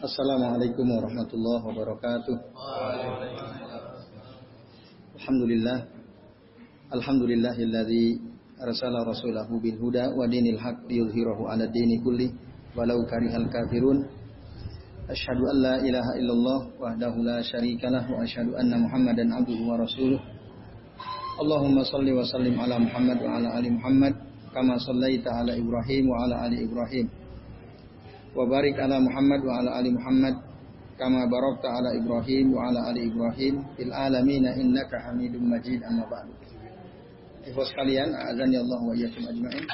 Assalamualaikum warahmatullahi wabarakatuh. Alhamdulillah. Alhamdulillahilladzi arsala rasulahu bil huda wa dinil haq liyudhhirahu 'ala dini kulli walau karihal kafirun. Asyhadu an la ilaha illallah wahdahu la syarikalah wa asyhadu anna Muhammadan abduhu wa rasuluh. Allahumma salli wa sallim ala Muhammad wa ala ali Muhammad kama sallaita ala Ibrahim wa ala ali Ibrahim wa barik ala Muhammad wa ala ali Muhammad kama barakta ala Ibrahim wa ala ali Ibrahim fil alamin innaka Hamidum Majid amma ba'du. Ikhwas sekalian, azan ya Allah wa iyyakum ajmain.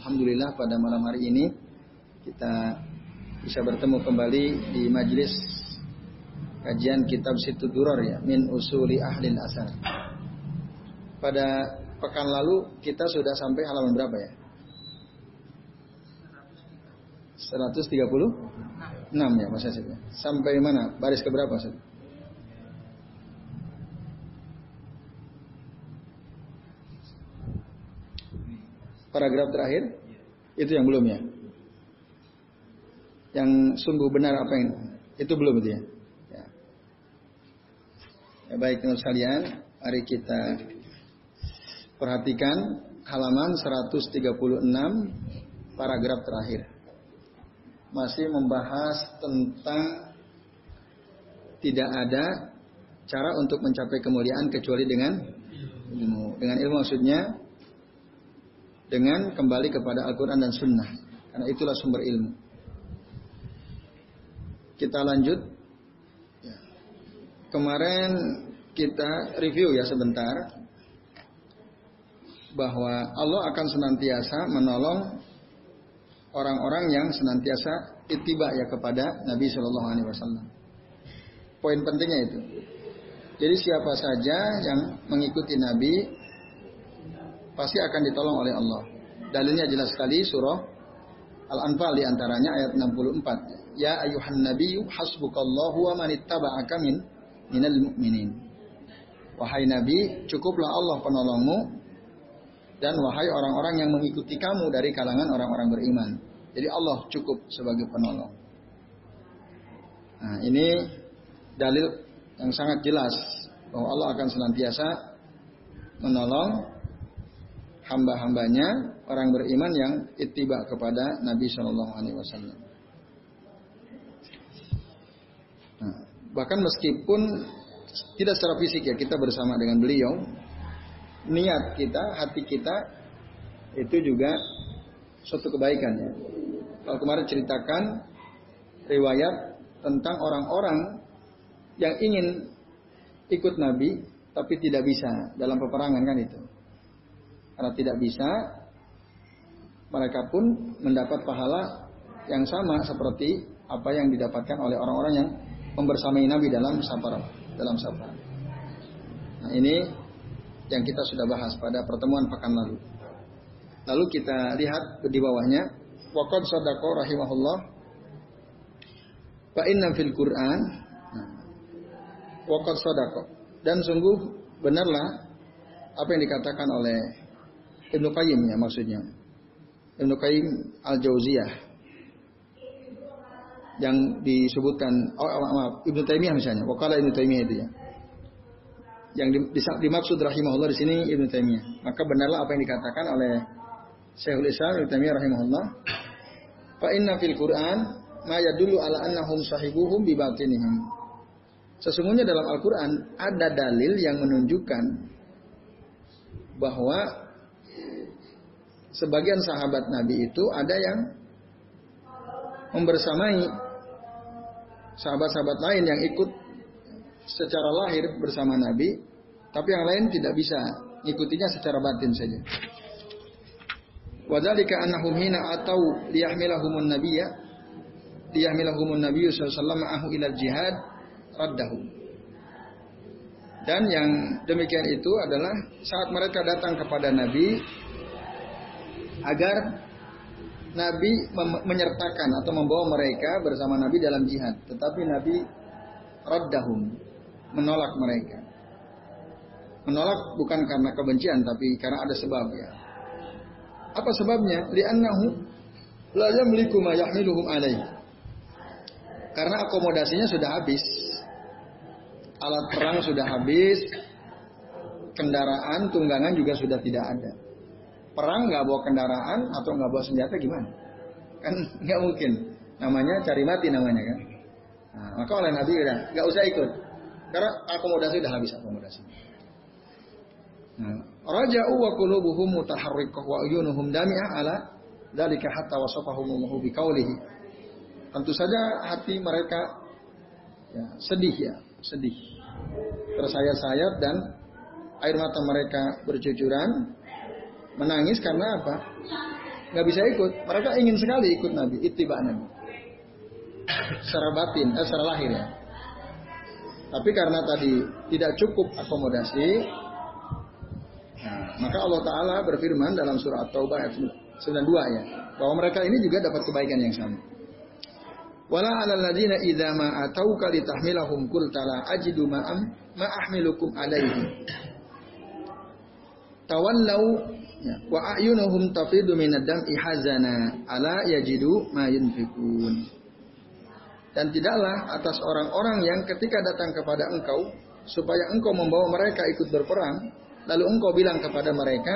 Alhamdulillah pada malam hari ini kita bisa bertemu kembali di majlis kajian kitab Situ Duror ya, min usuli ahli asar. Pada pekan lalu kita sudah sampai halaman berapa ya? 136 ya Mas Hasid ya. Sampai mana? Baris ke berapa Hasid? Paragraf terakhir? Itu yang belum ya? Yang sungguh benar apa yang itu belum itu ya? Ya, ya baik teman sekalian, mari kita perhatikan halaman 136 paragraf terakhir masih membahas tentang tidak ada cara untuk mencapai kemuliaan kecuali dengan ilmu. Dengan ilmu maksudnya dengan kembali kepada Al-Quran dan Sunnah. Karena itulah sumber ilmu. Kita lanjut. Ya. Kemarin kita review ya sebentar bahwa Allah akan senantiasa menolong orang-orang yang senantiasa itiba ya kepada Nabi Shallallahu Alaihi Wasallam. Poin pentingnya itu. Jadi siapa saja yang mengikuti Nabi pasti akan ditolong oleh Allah. Dalilnya jelas sekali surah Al-Anfal di antaranya ayat 64. Ya ayuhan nabiyyu hasbukallahu wa man ittaba'aka min minal mu'minin. Wahai Nabi, cukuplah Allah penolongmu dan wahai orang-orang yang mengikuti kamu dari kalangan orang-orang beriman. Jadi Allah cukup sebagai penolong. Nah, ini dalil yang sangat jelas bahwa Allah akan senantiasa menolong hamba-hambanya orang beriman yang ittiba kepada Nabi Shallallahu Alaihi Wasallam. Nah, bahkan meskipun tidak secara fisik ya kita bersama dengan beliau, niat kita, hati kita itu juga suatu kebaikan ya. Kalau kemarin ceritakan riwayat tentang orang-orang yang ingin ikut Nabi tapi tidak bisa dalam peperangan kan itu. Karena tidak bisa mereka pun mendapat pahala yang sama seperti apa yang didapatkan oleh orang-orang yang membersamai Nabi dalam safar dalam safar. Nah, ini yang kita sudah bahas pada pertemuan pekan lalu. Lalu kita lihat di bawahnya, waqad sadaqa rahimahullah fa inna fil Qur'an waqad sadaqa dan sungguh benarlah apa yang dikatakan oleh Ibnu Qayyim ya maksudnya. Ibnu Qayyim Al-Jauziyah yang disebutkan oh, maaf Ibnu Taimiyah misalnya, wakala Ibnu Taimiyah itu ya yang dimaksud rahimahullah di sini Ibnu Taimiyah. Maka benarlah apa yang dikatakan oleh Syekhul Islam Ibnu Taimiyah rahimahullah. Fa inna fil Qur'an ma yadullu ala annahum sahibuhum bi batinihim. Sesungguhnya dalam Al-Qur'an ada dalil yang menunjukkan bahwa sebagian sahabat Nabi itu ada yang membersamai sahabat-sahabat lain yang ikut secara lahir bersama Nabi, tapi yang lain tidak bisa ngikutinya secara batin saja. Wadzalika annahum hina atau liyahmilahumun nabiyya liyahmilahumun nabiyyu sallallahu alaihi wasallam ma'ahu ila jihad raddahu. Dan yang demikian itu adalah saat mereka datang kepada Nabi agar Nabi menyertakan atau membawa mereka bersama Nabi dalam jihad. Tetapi Nabi raddahum, menolak mereka. Menolak bukan karena kebencian tapi karena ada sebabnya. Apa sebabnya? Li'annahu la yamliku ma yahmiluhum alaih. Karena akomodasinya sudah habis. Alat perang sudah habis, kendaraan, tunggangan juga sudah tidak ada. Perang nggak bawa kendaraan atau nggak bawa senjata gimana? Kan nggak mungkin. Namanya cari mati namanya kan. Nah, maka oleh Nabi udah nggak usah ikut. Karena akomodasi sudah habis akomodasi. Nah, Raja'u wa qulubuhum mutaharrikah wa uyunuhum dami'ah ala dalika hatta wasafahum bi qawlihi. Tentu saja hati mereka ya, sedih ya, sedih. Tersayat-sayat dan air mata mereka bercucuran, menangis karena apa? Nggak bisa ikut. Mereka ingin sekali ikut Nabi, ittiba Nabi. Secara batin, eh, secara lahir ya. Tapi karena tadi tidak cukup akomodasi, nah, maka Allah Ta'ala berfirman dalam surah At-Taubah ayat 92 ya, bahwa mereka ini juga dapat kebaikan yang sama. Wala 'alal ladzina idza ma atauka litahmilahum ajidu ma'am ma ahmilukum alaihi tawallau ya, wa ayunuhum tafidu minad dam'i hazana ala yajidu ma yunfikun. Dan tidaklah atas orang-orang yang ketika datang kepada engkau supaya engkau membawa mereka ikut berperang, lalu engkau bilang kepada mereka,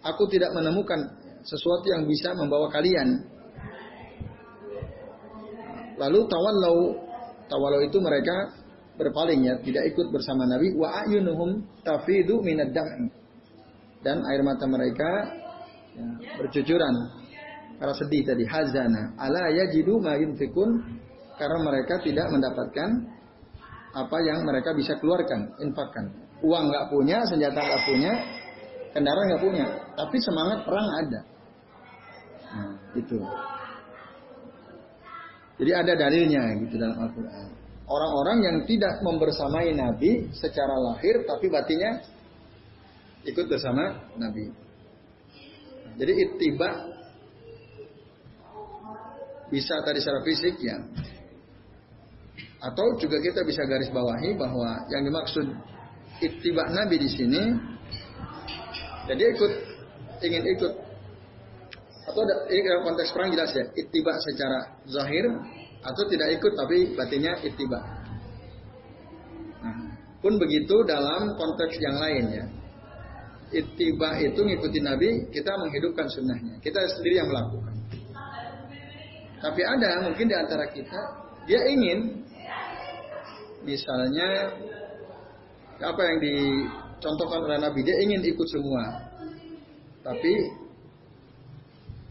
aku tidak menemukan sesuatu yang bisa membawa kalian. Lalu tawallau, tawallau itu mereka berpaling ya, tidak ikut bersama Nabi. Wa ayunuhum tafidu minad dan air mata mereka ya, bercucuran karena sedih tadi hazana ala yajidu ma yunfikun karena mereka tidak mendapatkan apa yang mereka bisa keluarkan infakkan. Uang nggak punya senjata nggak punya kendaraan nggak punya. Tapi semangat perang ada. Nah, itu jadi ada dalilnya gitu dalam Al-Quran. Orang-orang yang tidak membersamai Nabi secara lahir tapi batinnya ikut bersama Nabi. Jadi ittiba bisa tadi secara fisik ya. Atau juga kita bisa garis bawahi bahwa yang dimaksud ittiba Nabi di sini jadi ikut ingin ikut atau ini dalam konteks perang jelas ya ittiba secara zahir atau tidak ikut tapi batinnya ittiba. Nah, pun begitu dalam konteks yang lain ya ittiba itu ngikutin Nabi, kita menghidupkan sunnahnya. Kita sendiri yang melakukan. Tapi ada mungkin di antara kita, dia ingin, misalnya, apa yang dicontohkan oleh Nabi, dia ingin ikut semua. Tapi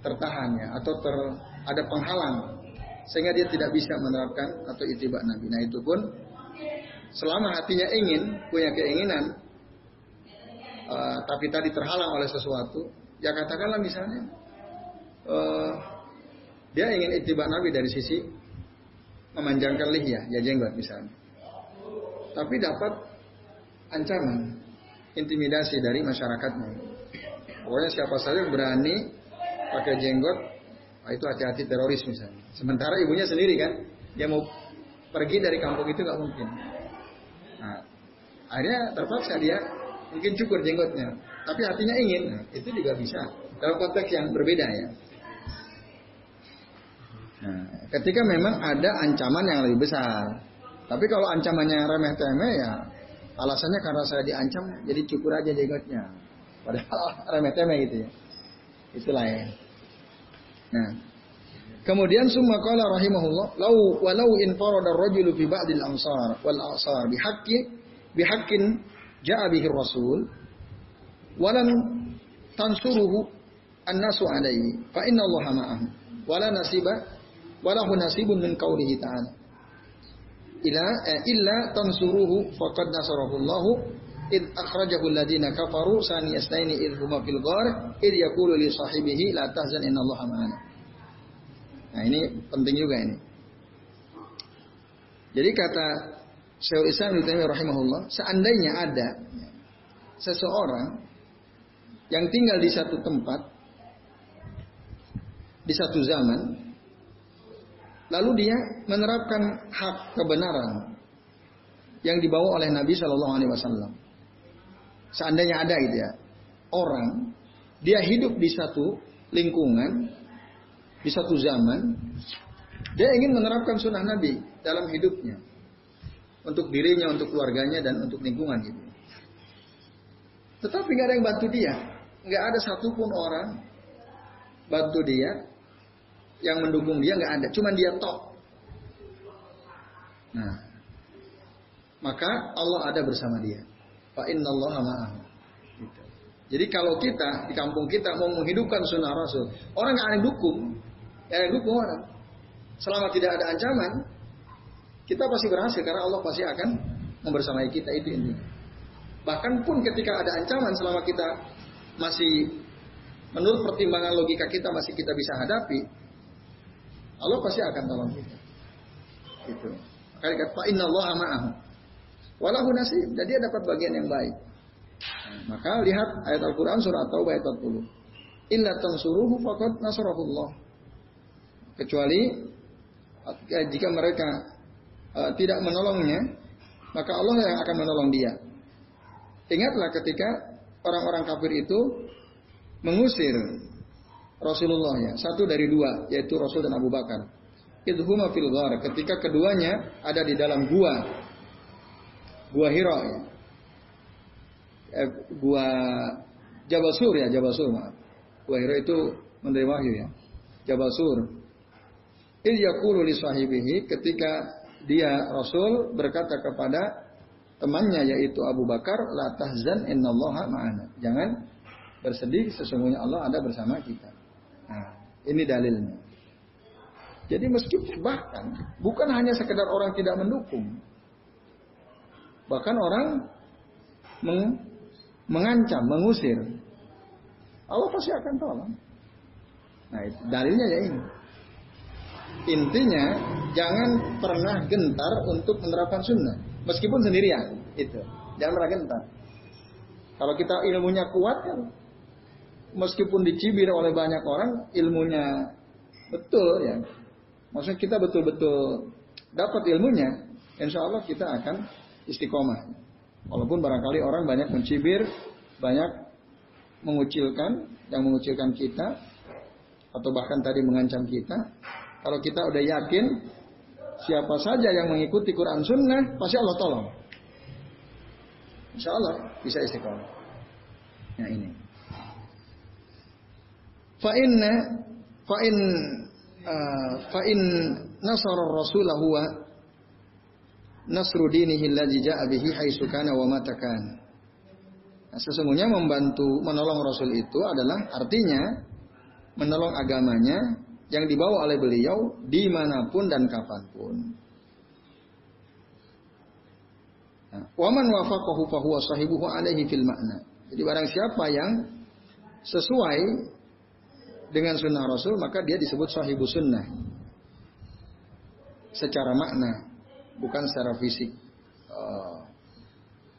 tertahan ya, atau ter, ada penghalang. Sehingga dia tidak bisa menerapkan atau itibak Nabi. Nah itu pun, selama hatinya ingin, punya keinginan, uh, tapi tadi terhalang oleh sesuatu, ya katakanlah misalnya uh, dia ingin itibak Nabi dari sisi memanjangkan lihya, ya jenggot misalnya. Tapi dapat ancaman, intimidasi dari masyarakatnya. Pokoknya siapa saja yang berani pakai jenggot, nah itu hati-hati teroris misalnya. Sementara ibunya sendiri kan, dia mau pergi dari kampung itu nggak mungkin. Nah, akhirnya terpaksa dia mungkin cukur jenggotnya, tapi hatinya ingin, nah, itu juga bisa dalam konteks yang berbeda ya. Nah, ketika memang ada ancaman yang lebih besar, tapi kalau ancamannya remeh temeh ya alasannya karena saya diancam jadi cukur aja jenggotnya, padahal remeh temeh gitu ya. Itulah ya. Nah, Kemudian summa qala rahimahullah, "Lau walau in farada ar-rajulu fi ba'dil ansar wal asar bihaqqi bihaqqin ja'a bihi rasul walam tansuruhu an-nasu alaihi fa inna Allah ma'ahu wala nasiba walahu nasibun min qawlihi ta'ala ila eh, illa tansuruhu faqad nasarahu Allah id akhrajahu alladhina kafaru sani yasnaini id huma fil ghar id yaqulu li sahibihi la tahzan inna Allah ma'ana. Nah ini penting juga ini. Jadi kata Syaikhul Islam Ibnu Taimiyah rahimahullah, seandainya ada seseorang yang tinggal di satu tempat di satu zaman lalu dia menerapkan hak kebenaran yang dibawa oleh Nabi Shallallahu alaihi wasallam. Seandainya ada gitu ya, orang dia hidup di satu lingkungan, di satu zaman Dia ingin menerapkan sunnah Nabi dalam hidupnya. Untuk dirinya, untuk keluarganya, dan untuk lingkungan gitu. Tetapi nggak ada yang bantu dia. Nggak ada satupun orang bantu dia yang mendukung dia nggak ada. Cuman dia top. Nah, maka Allah ada bersama dia. Fa inna Allah. Gitu. Jadi kalau kita di kampung kita mau menghidupkan sunnah Rasul, orang nggak ada dukung, ada dukung orang. Selama tidak ada ancaman, kita pasti berhasil karena Allah pasti akan membersamai kita itu intinya. Bahkan pun ketika ada ancaman selama kita masih menurut pertimbangan logika kita masih kita bisa hadapi, Allah pasti akan tolong kita. Itu. Makanya kata Inna Allah ma'ahu. Walahu nasib. Jadi dia dapat bagian yang baik. Maka lihat ayat Al-Quran surah Taubah ayat 40. Illa tansuruhu faqad nasrahullah. Kecuali eh, jika mereka uh, tidak menolongnya, maka Allah yang akan menolong dia. Ingatlah ketika orang-orang kafir itu mengusir Rasulullah ya, satu dari dua, yaitu Rasul dan Abu Bakar. Idhuma fil ghar, ketika keduanya ada di dalam gua, gua Hira ya. Eh, gua Jabal Sur ya, Jabal Sur maaf. Gua Hira itu menerima wahyu ya. Jabal Sur. Il yaqulu li sahibihi ketika dia Rasul berkata kepada temannya yaitu Abu Bakar, la tahzan innallaha ma'ana. Jangan bersedih sesungguhnya Allah ada bersama kita. Nah, ini dalilnya. Jadi meskipun bahkan bukan hanya sekedar orang tidak mendukung. Bahkan orang meng, mengancam, mengusir. Allah pasti akan tolong. Nah, dalilnya ya ini. Intinya jangan pernah gentar untuk menerapkan sunnah meskipun sendirian itu jangan pernah gentar. Kalau kita ilmunya kuat kan meskipun dicibir oleh banyak orang ilmunya betul ya maksudnya kita betul-betul dapat ilmunya insya Allah kita akan istiqomah walaupun barangkali orang banyak mencibir banyak mengucilkan yang mengucilkan kita atau bahkan tadi mengancam kita kalau kita udah yakin siapa saja yang mengikuti Quran Sunnah, pasti Allah tolong. Insya Allah bisa istiqomah. Nah ini. Fa inna fa in uh, fa in nasara rasulah huwa nasru dinihi alladhi ja'a bihi haitsu kana wa mata. Nah, sesungguhnya membantu menolong Rasul itu adalah artinya menolong agamanya yang dibawa oleh beliau di mana pun dan kapan pun. Nah, waman wafaqahu fahuwa sahibuhu alaihi fil makna. Jadi barang siapa yang sesuai dengan sunnah Rasul maka dia disebut sahibu sunnah. Secara makna, bukan secara fisik. Uh,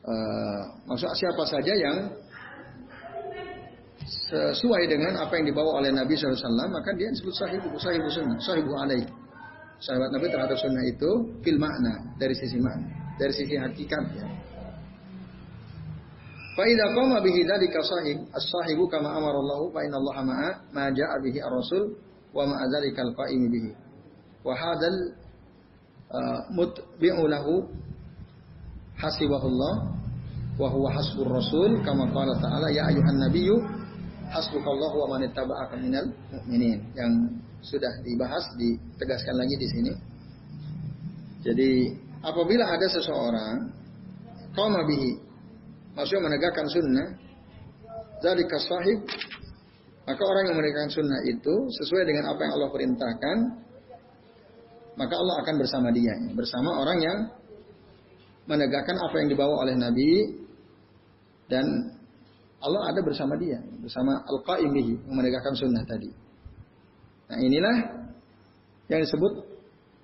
uh, maksud siapa saja yang sesuai dengan apa yang dibawa oleh Nabi SAW maka dia disebut sahibu sahibu sunnah sahibu alaih sahabat Nabi terhadap sunnah itu fil makna dari sisi makna dari sisi hakikat ya. Fa idza qama bihi dzalika sahib as-sahibu kama amara Allah fa inna Allah ma'a ma ja'a bihi ar-rasul wa ma dzalika al-qa'im bihi. Wa hadzal uh, mutbi'u lahu hasibahullah wa huwa hasbur rasul kama qala ta'ala ya ayuhan nabiyyu hasbukallahu wa man ittaba'aka minal mu'minin yang sudah dibahas ditegaskan lagi di sini. Jadi apabila ada seseorang qama bihi maksudnya menegakkan sunnah zalika sahib maka orang yang menegakkan sunnah itu sesuai dengan apa yang Allah perintahkan maka Allah akan bersama dia bersama orang yang menegakkan apa yang dibawa oleh Nabi dan Allah ada bersama dia, bersama Al-Qaim bihi, yang menegakkan sunnah tadi. Nah inilah yang disebut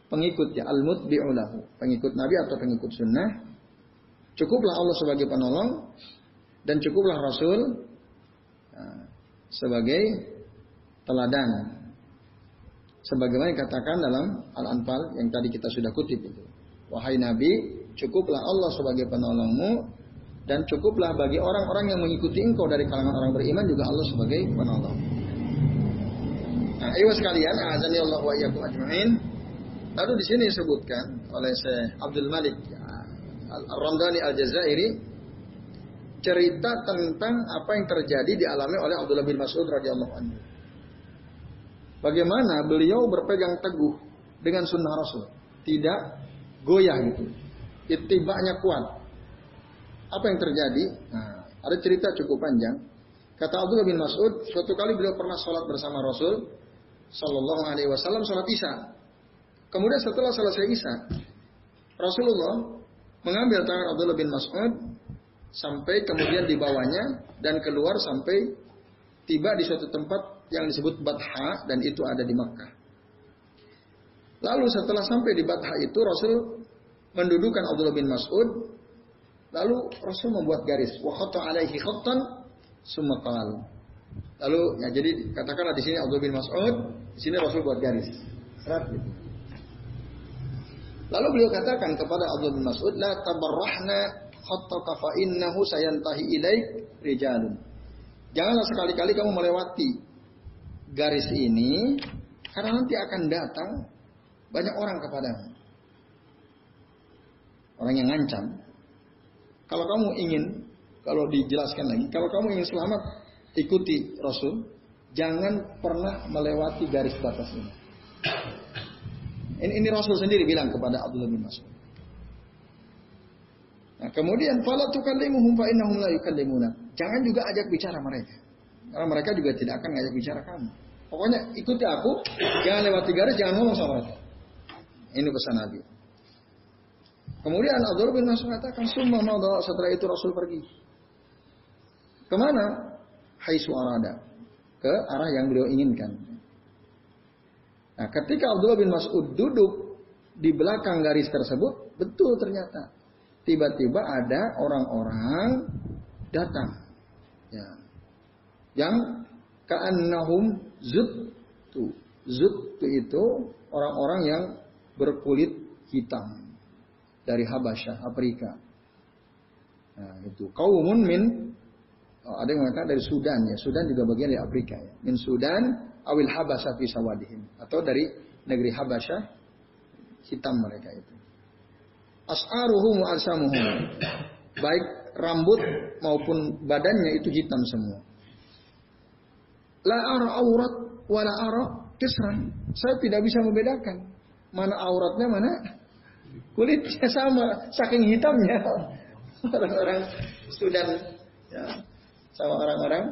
pengikut ya, al-mutbi'ulahu, pengikut Nabi atau pengikut sunnah. Cukuplah Allah sebagai penolong dan cukuplah Rasul nah, sebagai teladan. Sebagaimana dikatakan dalam Al-Anfal yang tadi kita sudah kutip itu. Wahai Nabi, cukuplah Allah sebagai penolongmu dan cukuplah bagi orang-orang yang mengikuti engkau dari kalangan orang beriman juga Allah sebagai penolong. Nah, ayo sekalian, azani Allah wa iyyakum ajma'in. Lalu di sini disebutkan oleh Syekh Abdul Malik ya, Al-Ramdhani Al-Jazairi cerita tentang apa yang terjadi dialami oleh Abdullah bin Mas'ud radhiyallahu anhu. Bagaimana beliau berpegang teguh dengan sunnah Rasul, tidak goyah gitu. Itibaknya kuat. Apa yang terjadi? Nah, ada cerita cukup panjang. Kata Abdullah bin Mas'ud, suatu kali beliau pernah sholat bersama Rasul Sallallahu Alaihi Wasallam sholat Isya. Kemudian setelah selesai Isya, Rasulullah mengambil tangan Abdullah bin Mas'ud sampai kemudian dibawanya dan keluar sampai tiba di suatu tempat yang disebut Batha dan itu ada di Makkah. Lalu setelah sampai di Batha itu Rasul mendudukan Abdullah bin Mas'ud lalu Rasul membuat garis wa alaihi khattan sumakal. Lalu ya jadi katakanlah di sini Abdul bin Mas'ud, di sini Rasul buat garis. Serat gitu. Lalu beliau katakan kepada Abdul bin Mas'ud, la tabarrahna khattaka fa innahu sayantahi ilaik rijalun. Janganlah sekali-kali kamu melewati garis ini karena nanti akan datang banyak orang kepadamu. Orang yang ngancam. Kalau kamu ingin kalau dijelaskan lagi, kalau kamu ingin selamat, ikuti Rasul. Jangan pernah melewati garis batas ini. Ini, ini Rasul sendiri bilang kepada Abdullah bin Mas'ud. Nah, kemudian fala tukallimuhum fa innahum la yukallimuna. Jangan juga ajak bicara mereka. Karena mereka juga tidak akan ngajak bicara kamu. Pokoknya ikuti aku, jangan lewati garis, jangan ngomong sama mereka. Ini pesan Nabi. Kemudian Abdullah bin Mas'ud katakan, "Summa setelah itu Rasul pergi. Ke mana? Hai suarada. Ke arah yang beliau inginkan. Nah, ketika Abdullah bin Mas'ud duduk di belakang garis tersebut, betul ternyata tiba-tiba ada orang-orang datang. Ya. Yang ka'annahum zuttu. Zuttu itu orang-orang yang berkulit hitam dari Habasyah, Afrika. Nah, itu kaumun min Oh, ada yang mengatakan dari Sudan ya. Sudan juga bagian dari Afrika ya. Min Sudan awil Habasah fi sawadihim atau dari negeri Habasyah hitam mereka itu. As'aruhum wa. Baik rambut maupun badannya itu hitam semua. La ara aurat wa la ara kisran. Saya tidak bisa membedakan mana auratnya mana kulitnya sama saking hitamnya orang-orang Sudan ya sama orang-orang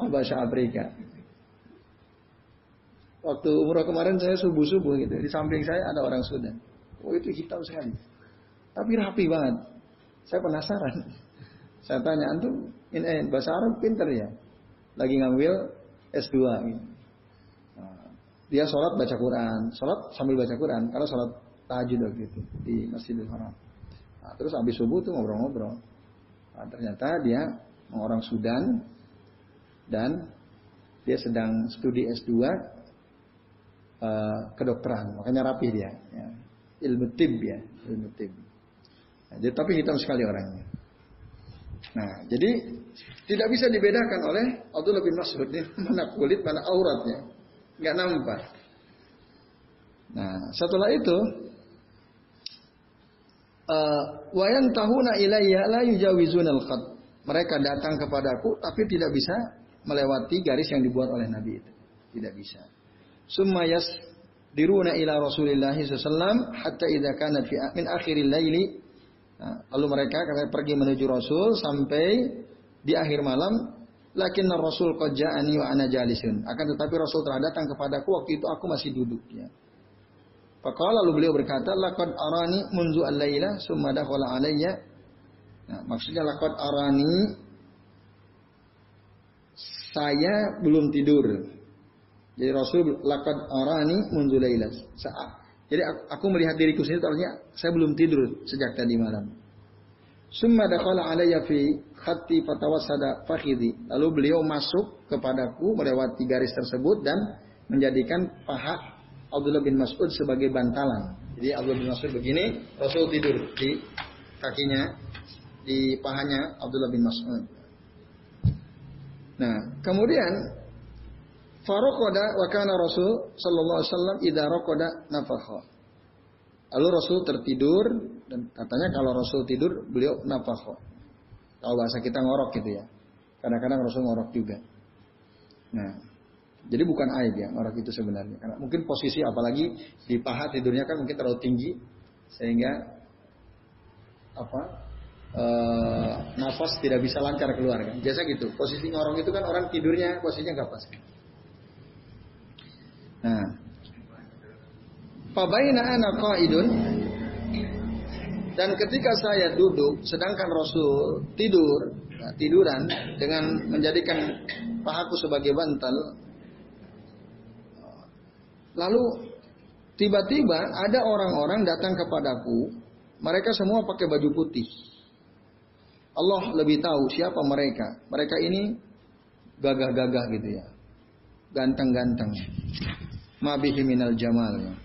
Habasya Afrika. Waktu umroh kemarin saya subuh-subuh gitu. Di samping saya ada orang Sudan. Oh itu hitam sekali. Tapi rapi banget. Saya penasaran. Saya tanya, antum in, eh, bahasa Arab pinter ya? Lagi ngambil S2 gitu. Nah, dia sholat baca Quran. Sholat sambil baca Quran. Karena sholat tahajud waktu itu. Di Masjidil Haram. Nah, terus habis subuh tuh ngobrol-ngobrol. Nah, ternyata dia orang Sudan dan dia sedang studi S2 uh, eh, kedokteran, makanya rapi dia. Ya. Ilmu tib ya, ilmu tib. Nah, jadi, tapi hitam sekali orangnya. Nah, jadi tidak bisa dibedakan oleh Abdullah bin Mas'ud ini mana kulit, mana auratnya, nggak nampak. Nah, setelah itu uh, wayan tahuna ilayya la yujawizunal khat. Mereka datang kepadaku tapi tidak bisa melewati garis yang dibuat oleh Nabi itu. Tidak bisa. Summayas diruna ila Rasulillah SAW hatta idza kanat fi min akhiril laili. Nah, lalu mereka kata pergi menuju Rasul sampai di akhir malam Lakin Rasul qad ja'ani wa ana jalisun. Akan tetapi Rasul telah datang kepadaku waktu itu aku masih duduk ya. Faqala lalu beliau berkata, "Laqad arani munzu al-laila summa dakhala alayya Nah, maksudnya lakot arani saya belum tidur. Jadi Rasul lakot arani munzulailas. Jadi aku melihat diriku sendiri artinya saya belum tidur sejak tadi malam. Summa dakhala alayya fi khatti fatawassada fakhidi. Lalu beliau masuk kepadaku melewati garis tersebut dan menjadikan paha Abdullah bin Mas'ud sebagai bantalan. Jadi Abdullah bin Mas'ud begini, Rasul tidur di kakinya di pahanya Abdullah bin Mas'ud. Nah, kemudian Farokoda wa kana Rasul sallallahu alaihi wasallam idza raqada nafakha. Lalu Rasul tertidur dan katanya kalau Rasul tidur beliau nafakha. Kalau bahasa kita ngorok gitu ya. Kadang-kadang Rasul ngorok juga. Nah, jadi bukan aib ya ngorok itu sebenarnya. Karena mungkin posisi apalagi di paha tidurnya kan mungkin terlalu tinggi sehingga apa e, nafas tidak bisa lancar keluar kan. Biasa gitu. Posisi ngorok itu kan orang tidurnya posisinya nggak pas. Nah, Fabaina ana qaidun. Dan ketika saya duduk sedangkan Rasul tidur nah, tiduran dengan menjadikan pahaku sebagai bantal lalu tiba-tiba ada orang-orang datang kepadaku mereka semua pakai baju putih. Allah lebih tahu siapa mereka. Mereka ini gagah-gagah gitu ya. Ganteng-ganteng mabihi minal jamal.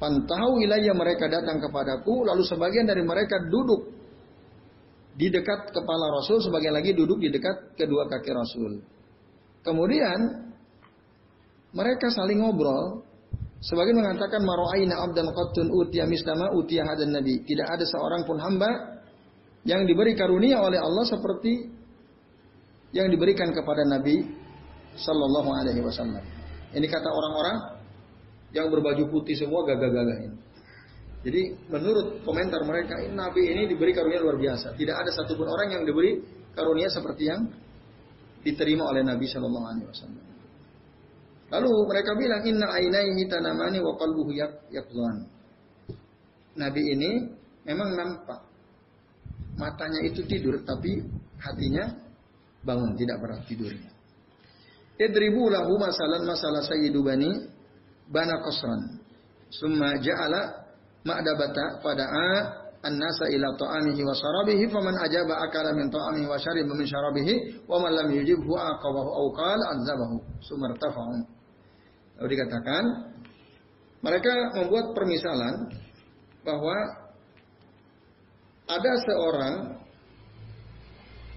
Pantau ilayya mereka datang kepadaku, lalu sebagian dari mereka duduk di dekat kepala Rasul, sebagian lagi duduk di dekat kedua kaki Rasul. Kemudian mereka saling ngobrol. Sebagian mengatakan maro'aina abdan qattun utiya mislama utiya hadan nabi. Tidak ada seorang pun hamba yang diberi karunia oleh Allah seperti yang diberikan kepada Nabi Sallallahu Alaihi Wasallam. Ini kata orang-orang yang berbaju putih semua gagah-gagah ini. Jadi menurut komentar mereka, Nabi ini diberi karunia luar biasa. Tidak ada satupun orang yang diberi karunia seperti yang diterima oleh Nabi Shallallahu Alaihi Wasallam. Lalu mereka bilang, Inna ainaihi tanamani wa qalbuhu yakzan. Nabi ini memang nampak matanya itu tidur, tapi hatinya bangun, tidak pernah tidurnya. Idribu lahu masalan masalah sayyidu bani bana qasran. Summa ja'ala ma'dabata fada'a an-nasa ila ta'amihi wa syarabihi faman ajaba akala min ta'amihi wa syariba min syarabihi wa man lam yujibhu aqabahu aw qala azabahu sumartafa'u. Lalu dikatakan mereka membuat permisalan bahwa ada seorang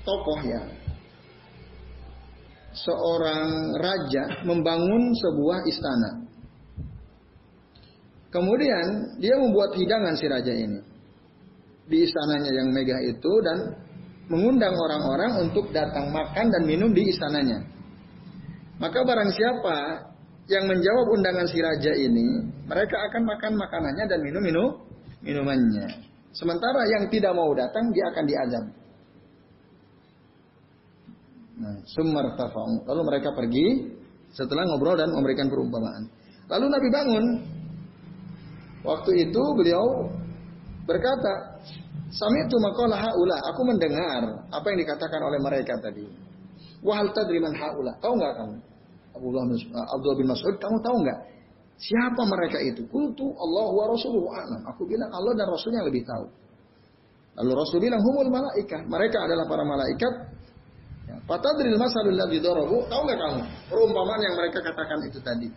tokoh ya seorang raja membangun sebuah istana. Kemudian dia membuat hidangan si raja ini di istananya yang megah itu dan mengundang orang-orang untuk datang makan dan minum di istananya. Maka barang siapa yang menjawab undangan si raja ini, mereka akan makan makanannya dan minum minum minumannya. Sementara yang tidak mau datang dia akan diazab. Nah. Lalu mereka pergi setelah ngobrol dan memberikan perumpamaan. Lalu Nabi bangun. Waktu itu beliau berkata, Sami itu haula. Aku mendengar apa yang dikatakan oleh mereka tadi. Wahal tadri man haula. Tahu nggak kamu? Abdullah bin, Mas'ud, kamu tahu nggak? Siapa mereka itu? Kuntu Allah wa Rasuluhu a'lam. Aku bilang Allah dan Rasulnya lebih tahu. Lalu Rasul bilang humul malaikat. Mereka adalah para malaikat. Fatadril masalul ladzi darabu, tahu nggak kamu? Perumpamaan yang mereka katakan itu tadi.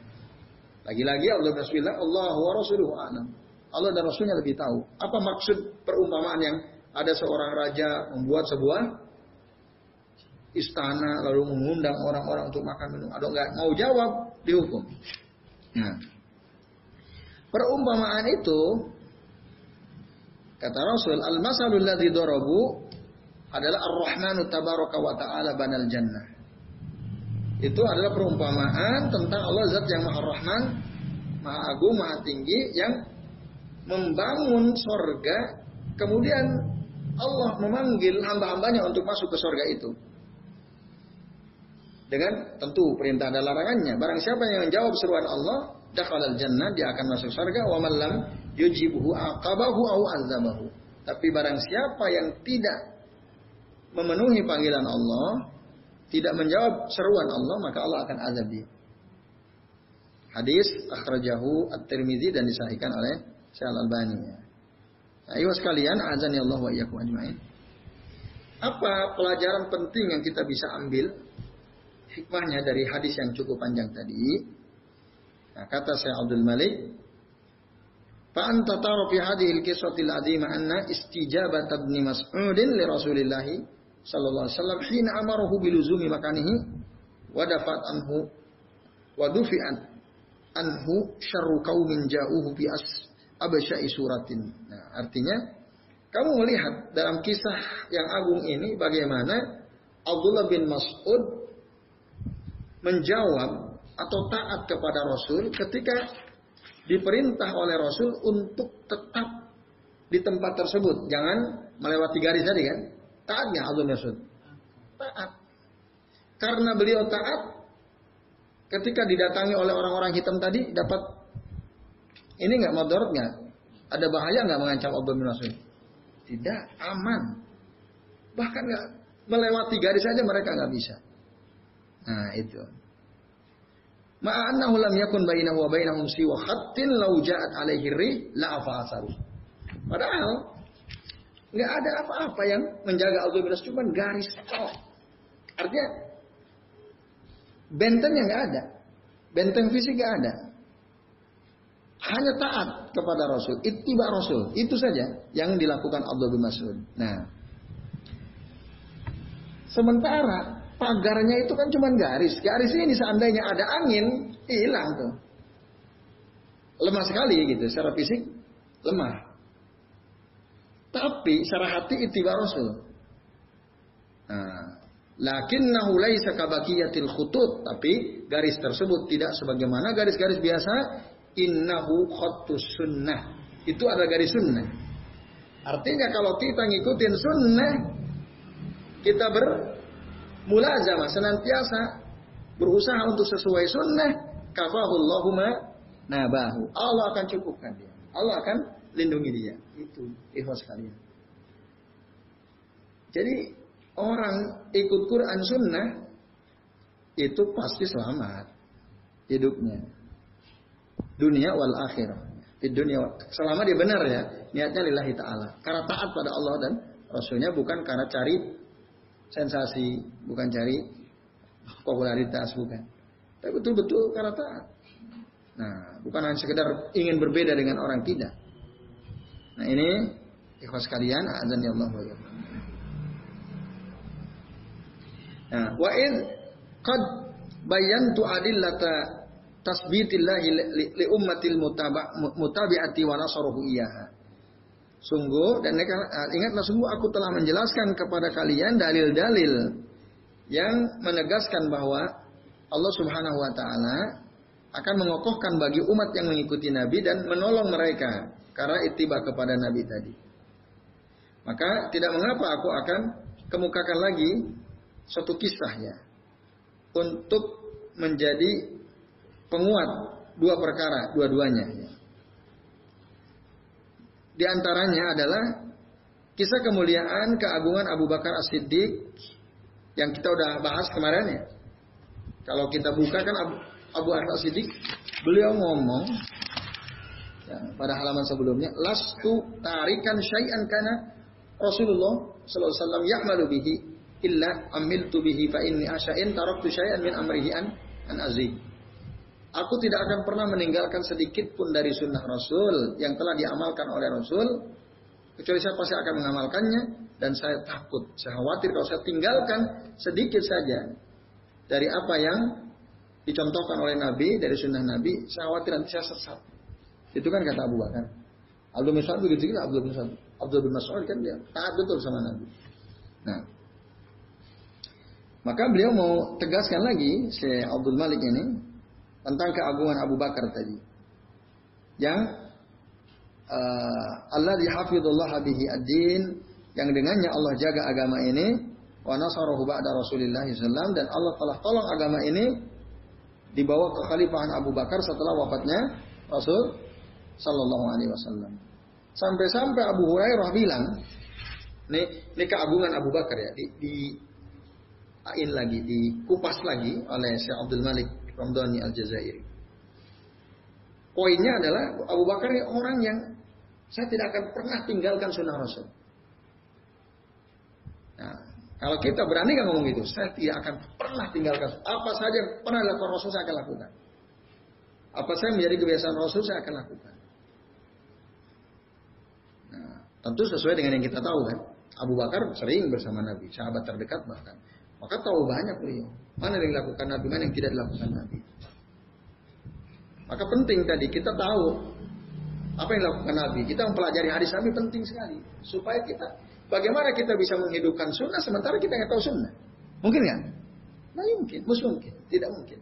Lagi-lagi Allah Bismillah, Allah wa rasuluhu. Allah dan Rasulnya lebih tahu. Apa maksud perumpamaan yang ada seorang raja membuat sebuah istana lalu mengundang orang-orang untuk makan minum. Ada nggak mau jawab dihukum. Nah, perumpamaan itu kata Rasul al-masalul ladzi darabu adalah Ar-Rahmanu tabaraka wa ta'ala banal jannah. Itu adalah perumpamaan tentang Allah zat yang Maha Rahman, Maha Agung, Maha Tinggi yang membangun sorga, kemudian Allah memanggil hamba-hambanya untuk masuk ke sorga itu. Dengan tentu perintah dan larangannya. Barang siapa yang menjawab seruan Allah, dakhalal jannah, dia akan masuk sorga. Wa man lam yujibuhu aqabahu au azabahu. Tapi barang siapa yang tidak memenuhi panggilan Allah, tidak menjawab seruan Allah, maka Allah akan azab dia. Hadis akhrajahu At-Tirmizi dan disahihkan oleh Syekh Al-Albani. Ayo sekalian, azan ya Allah wa iyyakum ajmain. Apa pelajaran penting yang kita bisa ambil hikmahnya dari hadis yang cukup panjang tadi? Nah, kata Syekh Abdul Malik, Fa anta tara fi hadhihi al-qissati al-'azimah anna istijabat ibn Mas'udin li Rasulillah sallallahu alaihi wasallam hina amarahu biluzumi makanihi wa dafat anhu wa dufi'an anhu syarru qaumin ja'uhu bi as abasyai suratin. Nah, artinya kamu melihat dalam kisah yang agung ini bagaimana Abdullah bin Mas'ud menjawab atau taat kepada Rasul ketika diperintah oleh Rasul untuk tetap di tempat tersebut. Jangan melewati garis tadi kan. Taatnya Abdul Mas'ud. Taat. Karena beliau taat, ketika didatangi oleh orang-orang hitam tadi, dapat ini nggak madorot nggak? Ada bahaya nggak mengancam Abdul Mas'ud? Tidak, aman. Bahkan nggak melewati garis saja mereka nggak bisa. Nah itu. Ma'annahu lam yakun bainahu wa bainahum siwa khattin law ja'at alaihi rih la afasaru. Padahal nggak ada apa-apa yang menjaga bin cuma garis tok. Artinya bentengnya nggak ada, benteng fisik nggak ada. Hanya taat kepada Rasul, ittiba Rasul, itu saja yang dilakukan Abdul bin Mas'ud. Nah, sementara pagarnya itu kan cuma garis. Garis ini seandainya ada angin, hilang tuh. Lemah sekali gitu, secara fisik lemah. Tapi secara hati itiba Rasul. Nah, lakinnahu laisa kabakiyatil khutut, tapi garis tersebut tidak sebagaimana garis-garis biasa. Innahu khattus sunnah. Itu ada garis sunnah. Artinya kalau kita ngikutin sunnah, kita ber mulazamah senantiasa berusaha untuk sesuai sunnah kafahullahuma nabahu. Allah akan cukupkan dia. Allah akan lindungi dia. Itu ikhlas kalian. Jadi orang ikut Quran sunnah itu pasti selamat hidupnya. Dunia wal akhirah. Di dunia selama dia benar ya, niatnya lillahi taala. Karena taat pada Allah dan Rasulnya bukan karena cari sensasi, bukan cari popularitas, bukan. Tapi betul-betul karena taat. Nah, bukan hanya sekedar ingin berbeda dengan orang tidak. Nah ini ikhwas kalian, azan ya Allah Nah, wa in qad bayantu adillata tasbitillahi li ummatil mutabi'ati wa nasaruhu iyaha. Sungguh dan ah, ingatlah sungguh aku telah menjelaskan kepada kalian dalil-dalil yang menegaskan bahwa Allah Subhanahu wa taala akan mengokohkan bagi umat yang mengikuti Nabi dan menolong mereka karena ittiba kepada Nabi tadi. Maka tidak mengapa aku akan kemukakan lagi suatu kisahnya untuk menjadi penguat dua perkara dua-duanya. Di antaranya adalah kisah kemuliaan keagungan Abu Bakar As-Siddiq yang kita udah bahas kemarin ya. Kalau kita buka kan Abu, Abu Bakar As-Siddiq beliau ngomong ya, pada halaman sebelumnya lastu tarikan syai'an kana Rasulullah sallallahu alaihi wasallam ya'malu bihi illa amiltu bihi fa inni asya'in taraktu syai'an min amrihi an an azim. Aku tidak akan pernah meninggalkan sedikit pun dari sunnah Rasul yang telah diamalkan oleh Rasul. Kecuali saya pasti akan mengamalkannya. Dan saya takut, saya khawatir kalau saya tinggalkan sedikit saja dari apa yang dicontohkan oleh Nabi, dari sunnah Nabi, saya khawatir nanti saya sesat. Itu kan kata Abu Bakar. Abdul Mas'ud begitu juga Abdul Mas'ud. Abdul bin Mas'ud kan dia taat betul sama Nabi. Nah, maka beliau mau tegaskan lagi si Abdul Malik ini tentang keagungan Abu Bakar tadi. Yang uh, Allah dihafidullah bihi ad-din yang dengannya Allah jaga agama ini wa nasarahu ba'da Rasulillah SAW dan Allah telah tolong agama ini dibawa ke khalifahan Abu Bakar setelah wafatnya Rasul sallallahu alaihi wasallam. Sampai-sampai Abu Hurairah bilang, ini, ini keagungan Abu Bakar ya, di, di lagi, dikupas lagi oleh Syekh Abdul Malik Ramdhani Al-Jazairi. Poinnya adalah Abu Bakar ini orang yang saya tidak akan pernah tinggalkan sunnah Rasul. Nah, kalau kita berani kan ngomong gitu, saya tidak akan pernah tinggalkan apa saja yang pernah dilakukan Rasul saya akan lakukan. Apa saya menjadi kebiasaan Rasul saya akan lakukan. Nah, tentu sesuai dengan yang kita tahu kan. Abu Bakar sering bersama Nabi, sahabat terdekat bahkan. Maka tahu banyak beliau. Mana yang dilakukan Nabi, mana yang tidak dilakukan Nabi. Maka penting tadi kita tahu apa yang dilakukan Nabi. Kita mempelajari hadis Nabi penting sekali supaya kita bagaimana kita bisa menghidupkan sunnah sementara kita nggak tahu sunnah. Mungkin nggak? Nah mungkin, mungkin, tidak mungkin.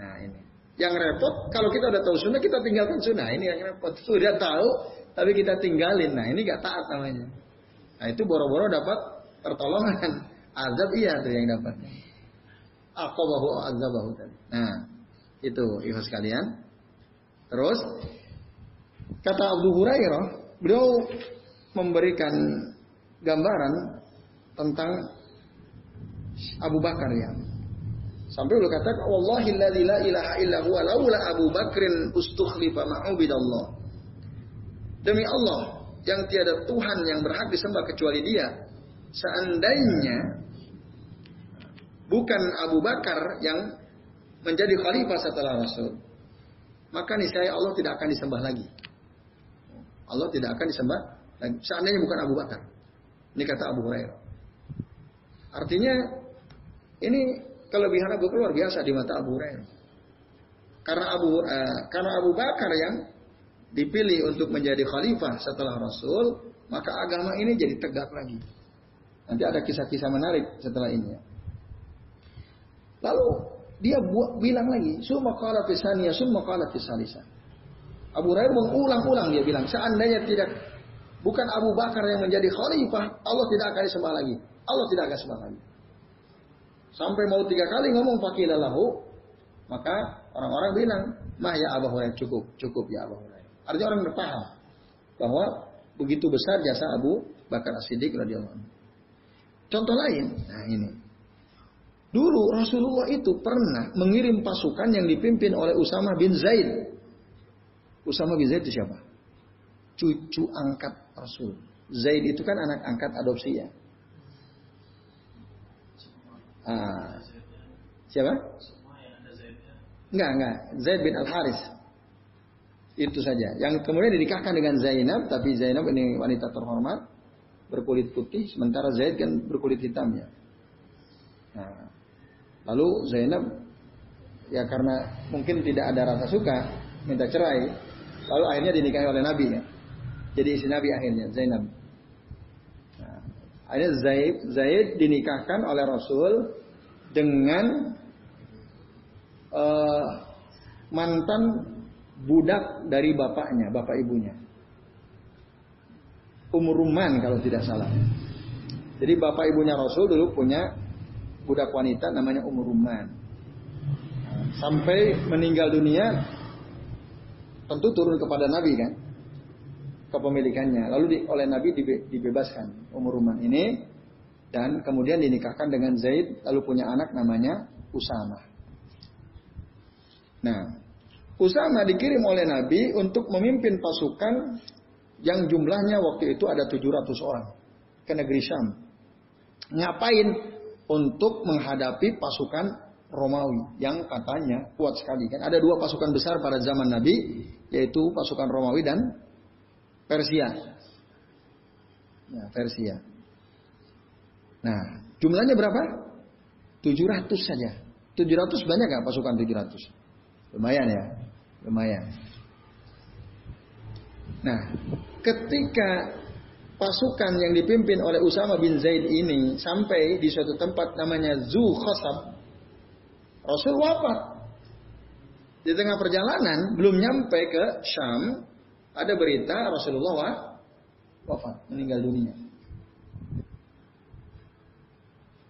Nah ini. Yang repot kalau kita udah tahu sunnah kita tinggalkan sunnah. Ini yang repot. Sudah tahu tapi kita tinggalin. Nah ini gak taat namanya. Nah itu boro-boro dapat pertolongan. Azab iya tuh yang dapat. Aqabahu azabahu tadi. Nah itu ikhlas sekalian. Terus kata Abu Hurairah, beliau memberikan gambaran tentang Abu Bakar ya. Sampai beliau katakan, Wallahi la ilaha illa huwa laula Abu Bakrin ustukhlifa ma'ubidallah. Demi Allah, yang tiada Tuhan yang berhak disembah kecuali dia. Seandainya bukan Abu Bakar yang menjadi khalifah setelah Rasul, maka niscaya Allah tidak akan disembah lagi. Allah tidak akan disembah lagi. Seandainya bukan Abu Bakar. Ini kata Abu Hurairah. Artinya ini kelebihan Abu Bakar luar biasa di mata Abu Hurairah. Karena Abu uh, karena Abu Bakar yang dipilih untuk menjadi khalifah setelah Rasul, maka agama ini jadi tegak lagi. Nanti ada kisah-kisah menarik setelah ini. Lalu dia buat bilang lagi, summa qala fisaniya, summa qala fisalisa. Abu Hurairah mengulang-ulang dia bilang, seandainya tidak bukan Abu Bakar yang menjadi khalifah, Allah tidak akan disembah lagi. Allah tidak akan disembah lagi. Sampai mau tiga kali ngomong fakilalahu, maka orang-orang bilang, mah ya Abu Hurairah cukup, cukup ya Abu Hurairah. Artinya orang berpaham bahwa begitu besar jasa Abu Bakar As-Siddiq radhiyallahu anhu. Contoh lain, nah ini. Dulu Rasulullah itu pernah mengirim pasukan yang dipimpin oleh Usama bin Zaid. Usama bin Zaid itu siapa? Cucu angkat Rasul. Zaid itu kan anak angkat adopsi ya. Ah. Siapa? Enggak, enggak. Zaid bin Al-Haris. Itu saja. Yang kemudian dinikahkan dengan Zainab, tapi Zainab ini wanita terhormat, berkulit putih, sementara Zaid kan berkulit hitam ya. Nah, lalu Zainab ya karena mungkin tidak ada rasa suka, minta cerai, lalu akhirnya dinikahi oleh Nabi ya. Jadi istri Nabi akhirnya Zainab. Nah, akhirnya Zaid, Zaid dinikahkan oleh Rasul dengan uh, mantan budak dari bapaknya, bapak ibunya. Umuruman kalau tidak salah. Jadi bapak ibunya Rasul dulu punya budak wanita namanya Umuruman. Sampai meninggal dunia tentu turun kepada Nabi kan kepemilikannya. Lalu di, oleh Nabi dibe, dibebaskan Umuruman ini dan kemudian dinikahkan dengan Zaid lalu punya anak namanya Usama. Nah, Usama dikirim oleh Nabi untuk memimpin pasukan yang jumlahnya waktu itu ada 700 orang ke negeri Syam. Ngapain? Untuk menghadapi pasukan Romawi yang katanya kuat sekali kan. Ada dua pasukan besar pada zaman Nabi yaitu pasukan Romawi dan Persia. Ya, Persia. Nah, jumlahnya berapa? 700 saja. 700 banyak gak pasukan 700? Lumayan ya, lumayan. Nah, ketika pasukan yang dipimpin oleh Usama bin Zaid ini sampai di suatu tempat namanya Zu Khosab, Rasul wafat. Di tengah perjalanan, belum nyampe ke Syam, ada berita Rasulullah wafat, meninggal dunia.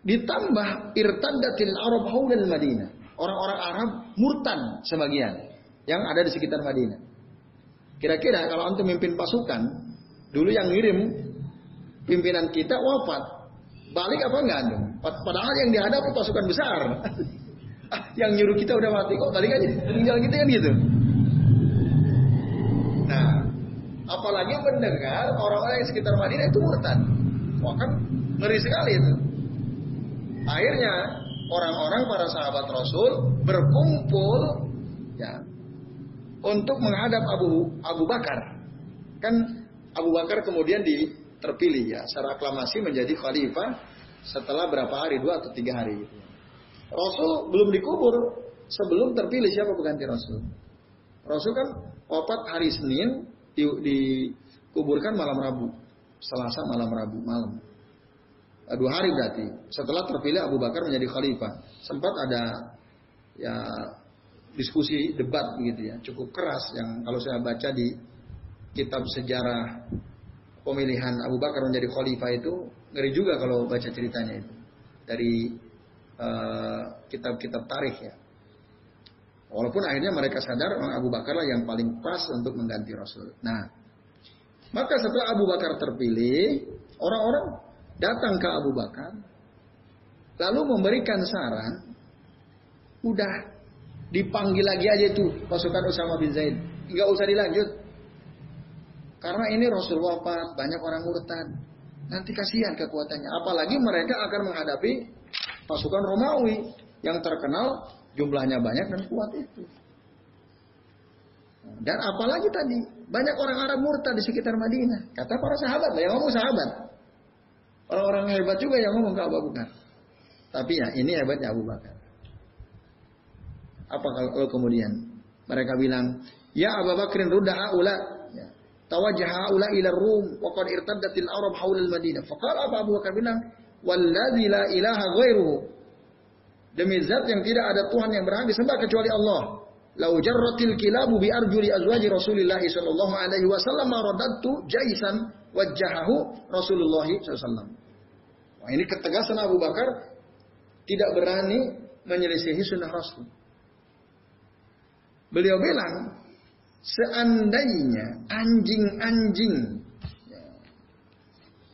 Ditambah irtadatil Arab haulal Madinah. Orang-orang Arab murtad sebagian yang ada di sekitar Madinah. Kira-kira kalau antum mimpin pasukan, dulu yang ngirim pimpinan kita wafat, balik apa enggak antum? Padahal yang dihadapi pasukan besar. yang nyuruh kita udah mati kok balik aja tinggal kita kan gitu. Nah, apalagi mendengar orang-orang yang sekitar Madinah itu murtad. Wah kan ngeri sekali itu. Akhirnya orang-orang para sahabat Rasul berkumpul ya untuk menghadap Abu Abu Bakar. Kan Abu Bakar kemudian di, terpilih ya secara aklamasi menjadi khalifah setelah berapa hari dua atau tiga hari. Rasul belum dikubur sebelum terpilih siapa pengganti Rasul. Rasul kan wafat hari Senin di, dikuburkan malam Rabu, Selasa malam Rabu malam. Dua hari berarti. Setelah terpilih Abu Bakar menjadi khalifah, sempat ada ya diskusi debat gitu ya, cukup keras yang kalau saya baca di kitab sejarah pemilihan Abu Bakar menjadi khalifah itu ngeri juga kalau baca ceritanya itu dari eh, kitab-kitab uh, tarikh ya. Walaupun akhirnya mereka sadar Abu Bakar lah yang paling pas untuk mengganti Rasul. Nah, maka setelah Abu Bakar terpilih, orang-orang datang ke Abu Bakar, lalu memberikan saran, udah dipanggil lagi aja tuh pasukan Usama bin Zaid, nggak usah dilanjut, karena ini Rasul wafat, banyak orang murtad. Nanti kasihan kekuatannya. Apalagi mereka akan menghadapi pasukan Romawi yang terkenal jumlahnya banyak dan kuat itu. Dan apalagi tadi banyak orang Arab murtad di sekitar Madinah. Kata para sahabat, yang ngomong sahabat. Orang-orang hebat juga yang ngomong ke Abu Bakar. Tapi ya ini hebatnya Abu Bakar. Apa kalau kemudian mereka bilang, Ya Abu Bakrin rudda ula tawajjaha ula ila Rum wa qad irtaddatil Arab haula al-Madinah. Faqala Abu Bakar bilang, "Wallazi la ilaha ghairuhu." Demi zat yang tidak ada Tuhan yang berhak disembah kecuali Allah. Lau jarratil kilabu bi arjuli azwaji Rasulillah sallallahu alaihi wasallam radadtu jaisan wajhahu Rasulullah sallallahu ini ketegasan Abu Bakar tidak berani menyelisihi sunnah Rasul. Beliau bilang, Seandainya anjing-anjing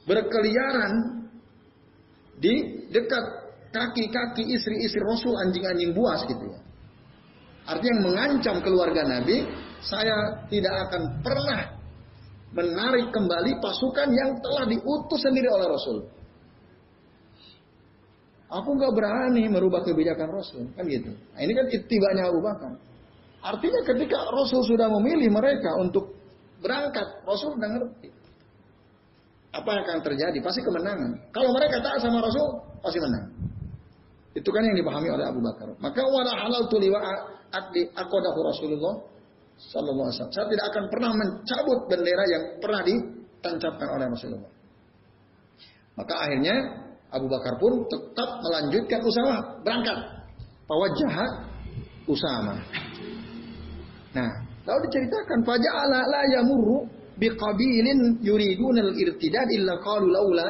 berkeliaran di dekat kaki-kaki istri-istri Rasul anjing-anjing buas gitu ya. Artinya yang mengancam keluarga Nabi, saya tidak akan pernah menarik kembali pasukan yang telah diutus sendiri oleh Rasul. Aku nggak berani merubah kebijakan Rasul, kan gitu. Nah, ini kan itibanya Abu Bakar. Artinya ketika Rasul sudah memilih mereka untuk berangkat, Rasul sudah ngerti. Apa yang akan terjadi? Pasti kemenangan. Kalau mereka taat sama Rasul, pasti menang. Itu kan yang dipahami oleh Abu Bakar. Maka wala halal tuliwa akdi akodahu Rasulullah Sallallahu Alaihi Wasallam. Saya tidak akan pernah mencabut bendera yang pernah ditancapkan oleh Rasulullah. Maka akhirnya Abu Bakar pun tetap melanjutkan usaha berangkat. Pawajah Usama. Nah, lalu diceritakan faja'ala la yamurru biqabilin yuridun al-irtidad illa qalu laula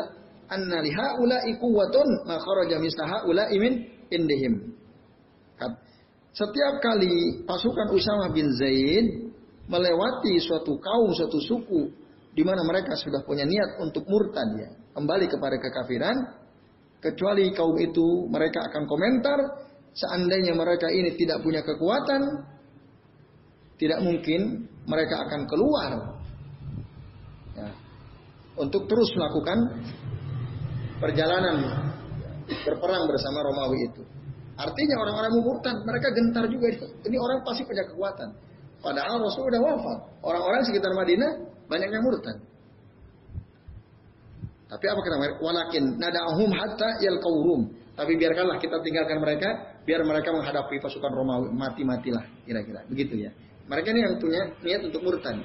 anna li haula'i quwwatun ma kharaja misla haula'i min indihim. Setiap kali pasukan Usama bin Zaid melewati suatu kaum, suatu suku di mana mereka sudah punya niat untuk murtad ya, kembali kepada kekafiran, kecuali kaum itu mereka akan komentar seandainya mereka ini tidak punya kekuatan, tidak mungkin mereka akan keluar ya, untuk terus melakukan perjalanan berperang bersama Romawi itu. Artinya orang-orang murtad mereka gentar juga ini orang pasti punya kekuatan. Padahal Rasul sudah wafat. Orang-orang sekitar Madinah banyak yang murtad. Tapi apa kata mereka? Walakin nada'ahum hatta kaurum. Tapi biarkanlah kita tinggalkan mereka, biar mereka menghadapi pasukan Romawi mati-matilah kira-kira. Begitu ya. Mereka ini yang punya niat untuk murtad.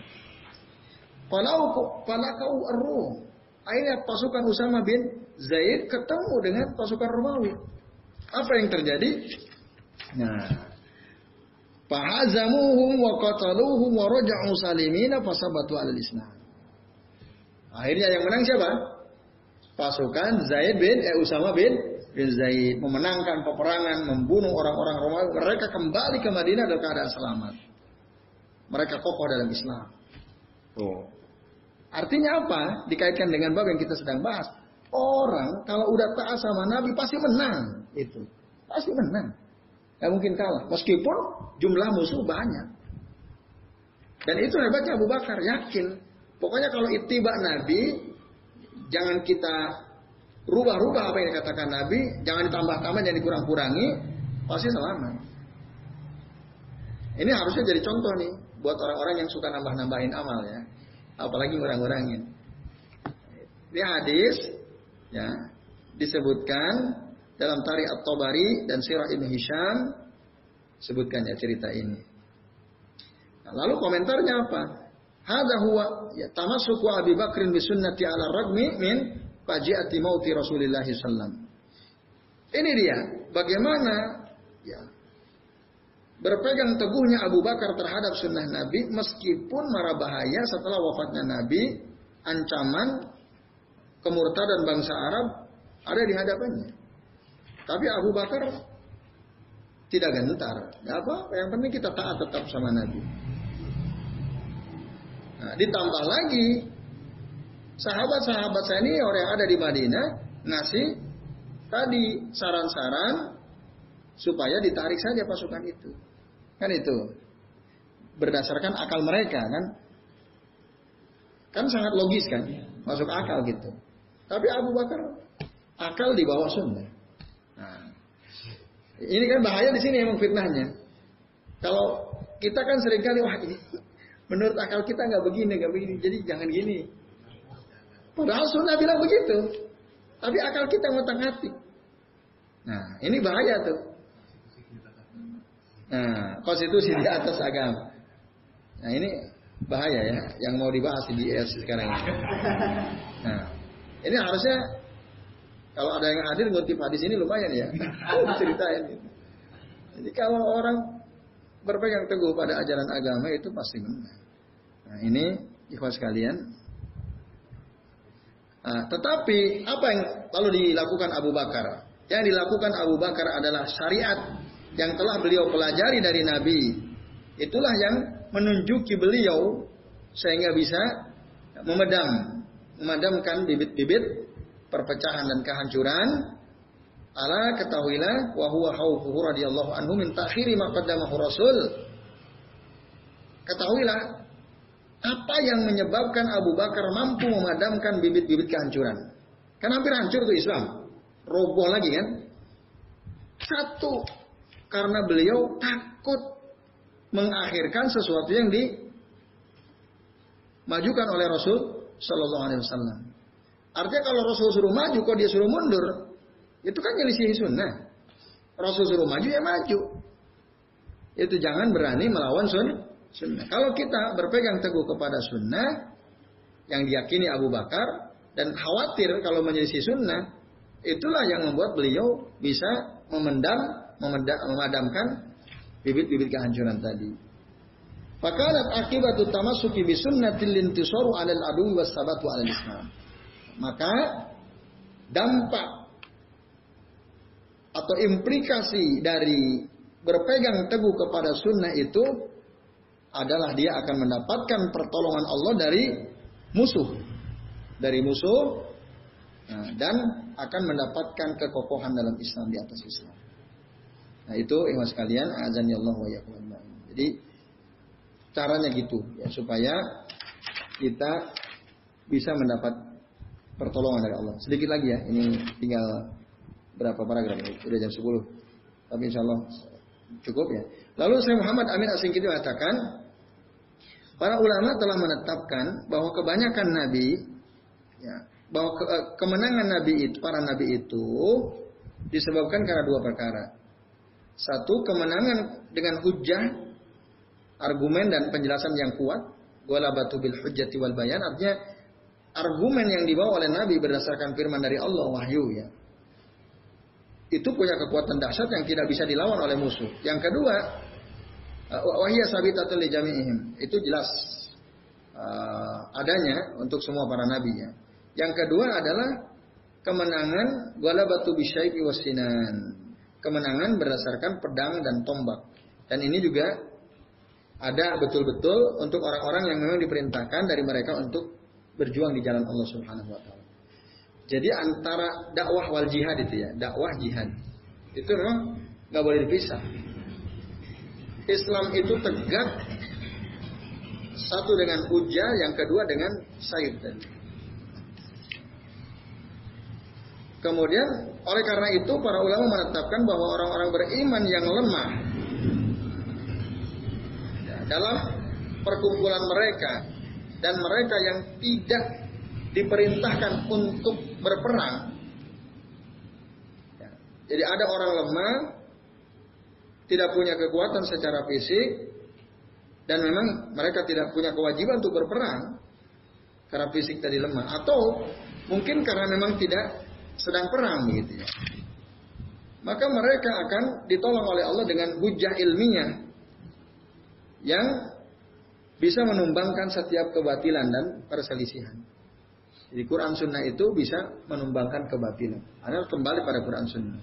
Falau falakau arruh. Akhirnya pasukan Usama bin Zaid ketemu dengan pasukan Romawi. Apa yang terjadi? Nah, Fahazamuhum wa qataluhum wa raja'u salimina fasabatu al islam. Akhirnya yang menang siapa? Pasukan Zaid bin eh, Usama bin bin Zaid memenangkan peperangan, membunuh orang-orang Romawi. Mereka kembali ke Madinah dalam keadaan selamat. Mereka kokoh dalam Islam. Oh. Artinya apa? Dikaitkan dengan bab yang kita sedang bahas. Orang kalau udah taat sama Nabi pasti menang. Itu. Pasti menang. Gak mungkin kalah. Meskipun jumlah musuh banyak. Dan itu hebatnya Abu Bakar. Yakin. Pokoknya kalau ittiba Nabi. Jangan kita rubah-rubah apa yang dikatakan Nabi. Jangan ditambah-tambah, jangan dikurang-kurangi. Pasti selamat. Ini harusnya jadi contoh nih buat orang-orang yang suka nambah-nambahin amal ya. Apalagi ngurang-ngurangin. Ini hadis ya disebutkan dalam Tarikh At-Tabari dan Sirah Ibn Hisham sebutkan ya cerita ini. Nah, lalu komentarnya apa? Hada huwa ya tamassuku Abi Bakrin bi sunnati ala ragmi min fajiati mauti Rasulillah sallam. Ini dia bagaimana ya berpegang teguhnya Abu Bakar terhadap sunnah Nabi meskipun marah bahaya setelah wafatnya Nabi, ancaman kemurtadan bangsa Arab ada di hadapannya. Tapi Abu Bakar tidak gentar. Ya apa? Yang penting kita taat tetap sama Nabi. Nah, ditambah lagi sahabat-sahabat senior yang ada di Madinah ngasih tadi saran-saran supaya ditarik saja pasukan itu. Kan itu. Berdasarkan akal mereka kan. Kan sangat logis kan. Masuk akal gitu. Tapi Abu Bakar akal di bawah sunnah. Nah, ini kan bahaya di sini emang fitnahnya. Kalau kita kan sering kali wah ini menurut akal kita nggak begini nggak begini jadi jangan gini. Padahal sunnah bilang begitu. Tapi akal kita ngotak hati. Nah ini bahaya tuh. Nah konstitusi di atas agama. Nah ini bahaya ya yang mau dibahas di IS sekarang ini. Nah ini harusnya kalau ada yang hadir ngutip hadis ini lumayan ya. Ceritain. Jadi kalau orang berpegang teguh pada ajaran agama itu pasti benar. Nah ini ikhwas sekalian. Nah, tetapi apa yang lalu dilakukan Abu Bakar? Yang dilakukan Abu Bakar adalah syariat yang telah beliau pelajari dari Nabi. Itulah yang menunjuki beliau sehingga bisa memedam, memadamkan bibit-bibit perpecahan dan kehancuran, ala ketahuilah wa huwa khaufuhu radhiyallahu anhu min ta'khiri ma qaddamahu Rasul. Ketahuilah apa yang menyebabkan Abu Bakar mampu memadamkan bibit-bibit kehancuran. Kan hampir hancur tuh Islam. Roboh lagi kan? Satu, karena beliau takut mengakhirkan sesuatu yang dimajukan oleh Rasul Shallallahu Alaihi Wasallam. Artinya kalau Rasul suruh maju, kok dia suruh mundur, itu kan nyelisih sunnah. Rasul suruh maju ya maju. Itu jangan berani melawan sun, sunnah. Kalau kita berpegang teguh kepada sunnah yang diyakini Abu Bakar dan khawatir kalau menyelisih sunnah, itulah yang membuat beliau bisa memendam, memadamkan bibit-bibit kehancuran tadi. Fakalat akibatu tamasuki bi sunnatil lintisaru 'alal adu was 'alal islam. Maka dampak atau implikasi dari berpegang teguh kepada sunnah itu adalah dia akan mendapatkan pertolongan Allah dari musuh. Dari musuh nah, dan akan mendapatkan kekokohan dalam Islam di atas Islam. Nah itu ikhwas sekalian, azan Allah wa Jadi caranya gitu ya supaya kita bisa mendapat pertolongan dari Allah. Sedikit lagi ya, ini tinggal berapa paragraf ini? Sudah jam 10. Tapi insya Allah cukup ya. Lalu saya Muhammad Amin Asingkiti mengatakan, para ulama telah menetapkan bahwa kebanyakan nabi, ya, bahwa ke, eh, kemenangan nabi itu, para nabi itu disebabkan karena dua perkara. Satu, kemenangan dengan hujah, argumen dan penjelasan yang kuat. Wala batu bil hujjati wal bayan. Artinya argumen yang dibawa oleh Nabi berdasarkan firman dari Allah wahyu ya. Itu punya kekuatan dahsyat yang tidak bisa dilawan oleh musuh. Yang kedua, uh, wahya sabitatul jami'ihim. Itu jelas uh, adanya untuk semua para nabi ya. Yang kedua adalah kemenangan batu bisyaifi wasinan. Kemenangan berdasarkan pedang dan tombak. Dan ini juga ada betul-betul untuk orang-orang yang memang diperintahkan dari mereka untuk berjuang di jalan Allah Subhanahu wa taala. Jadi antara dakwah wal jihad itu ya, dakwah jihad. Itu memang nggak boleh dipisah. Islam itu tegak satu dengan hujah, yang kedua dengan sayyid. Kemudian oleh karena itu para ulama menetapkan bahwa orang-orang beriman yang lemah dalam perkumpulan mereka dan mereka yang tidak diperintahkan untuk berperang. Ya. Jadi ada orang lemah tidak punya kekuatan secara fisik dan memang mereka tidak punya kewajiban untuk berperang karena fisik tadi lemah atau mungkin karena memang tidak sedang perang gitu ya. Maka mereka akan ditolong oleh Allah dengan hujah ilmiah yang bisa menumbangkan setiap kebatilan dan perselisihan. Jadi Quran Sunnah itu bisa menumbangkan kebatilan. Adalah kembali pada Quran Sunnah.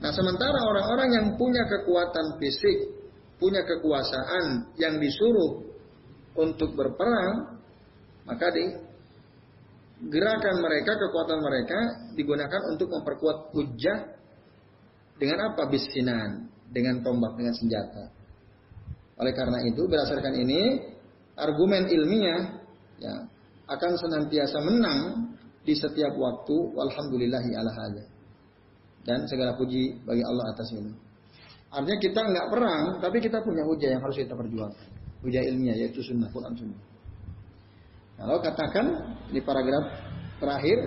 Nah sementara orang-orang yang punya kekuatan fisik, punya kekuasaan yang disuruh untuk berperang, maka di gerakan mereka, kekuatan mereka digunakan untuk memperkuat hujah dengan apa? Bisinan, dengan tombak, dengan senjata. Oleh karena itu, berdasarkan ini, argumen ilmiah ya, akan senantiasa menang di setiap waktu. Walhamdulillahi ala hadha. Dan segala puji bagi Allah atas ini. Artinya kita nggak perang, tapi kita punya hujah yang harus kita perjuangkan. Hujah ilmiah yaitu sunnah, Quran sunnah. Kalau katakan di paragraf terakhir,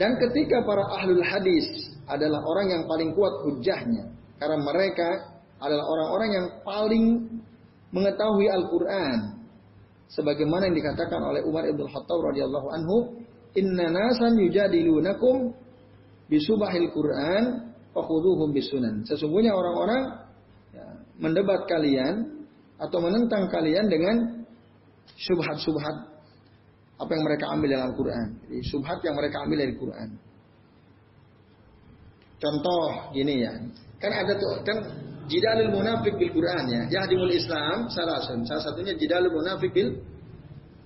dan ketika para ahlul hadis adalah orang yang paling kuat hujahnya, karena mereka adalah orang-orang yang paling mengetahui Al-Quran, sebagaimana yang dikatakan oleh Umar ibn Khattab radhiyallahu anhu, "Inna nasan yujadilunakum bisubahil Quran fakhuduhum bisunan." Sesungguhnya orang-orang ya, mendebat kalian atau menentang kalian dengan subhat-subhat apa yang mereka ambil dari Al-Quran. subhat yang mereka ambil dari Quran. Contoh gini ya, kan ada tuh kan Jidalul munafik bil Quran ya. Yahdimul Islam salah Salah satunya jidalul munafik bil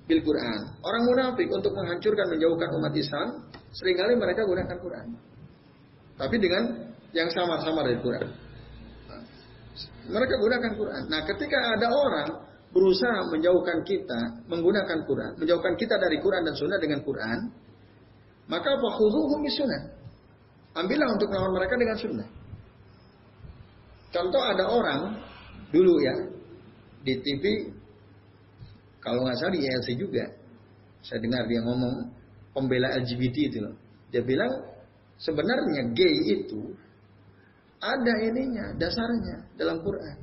bil Quran. Orang munafik untuk menghancurkan menjauhkan umat Islam sering kali mereka gunakan Quran. Tapi dengan yang sama-sama dari Quran. Mereka gunakan Quran. Nah, ketika ada orang berusaha menjauhkan kita menggunakan Quran, menjauhkan kita dari Quran dan Sunnah dengan Quran, maka fakhuduhum sunnah. Ambillah untuk melawan mereka dengan sunnah. Contoh ada orang dulu ya di TV kalau nggak salah di ILC juga saya dengar dia ngomong pembela LGBT itu loh. Dia bilang sebenarnya gay itu ada ininya dasarnya dalam Quran.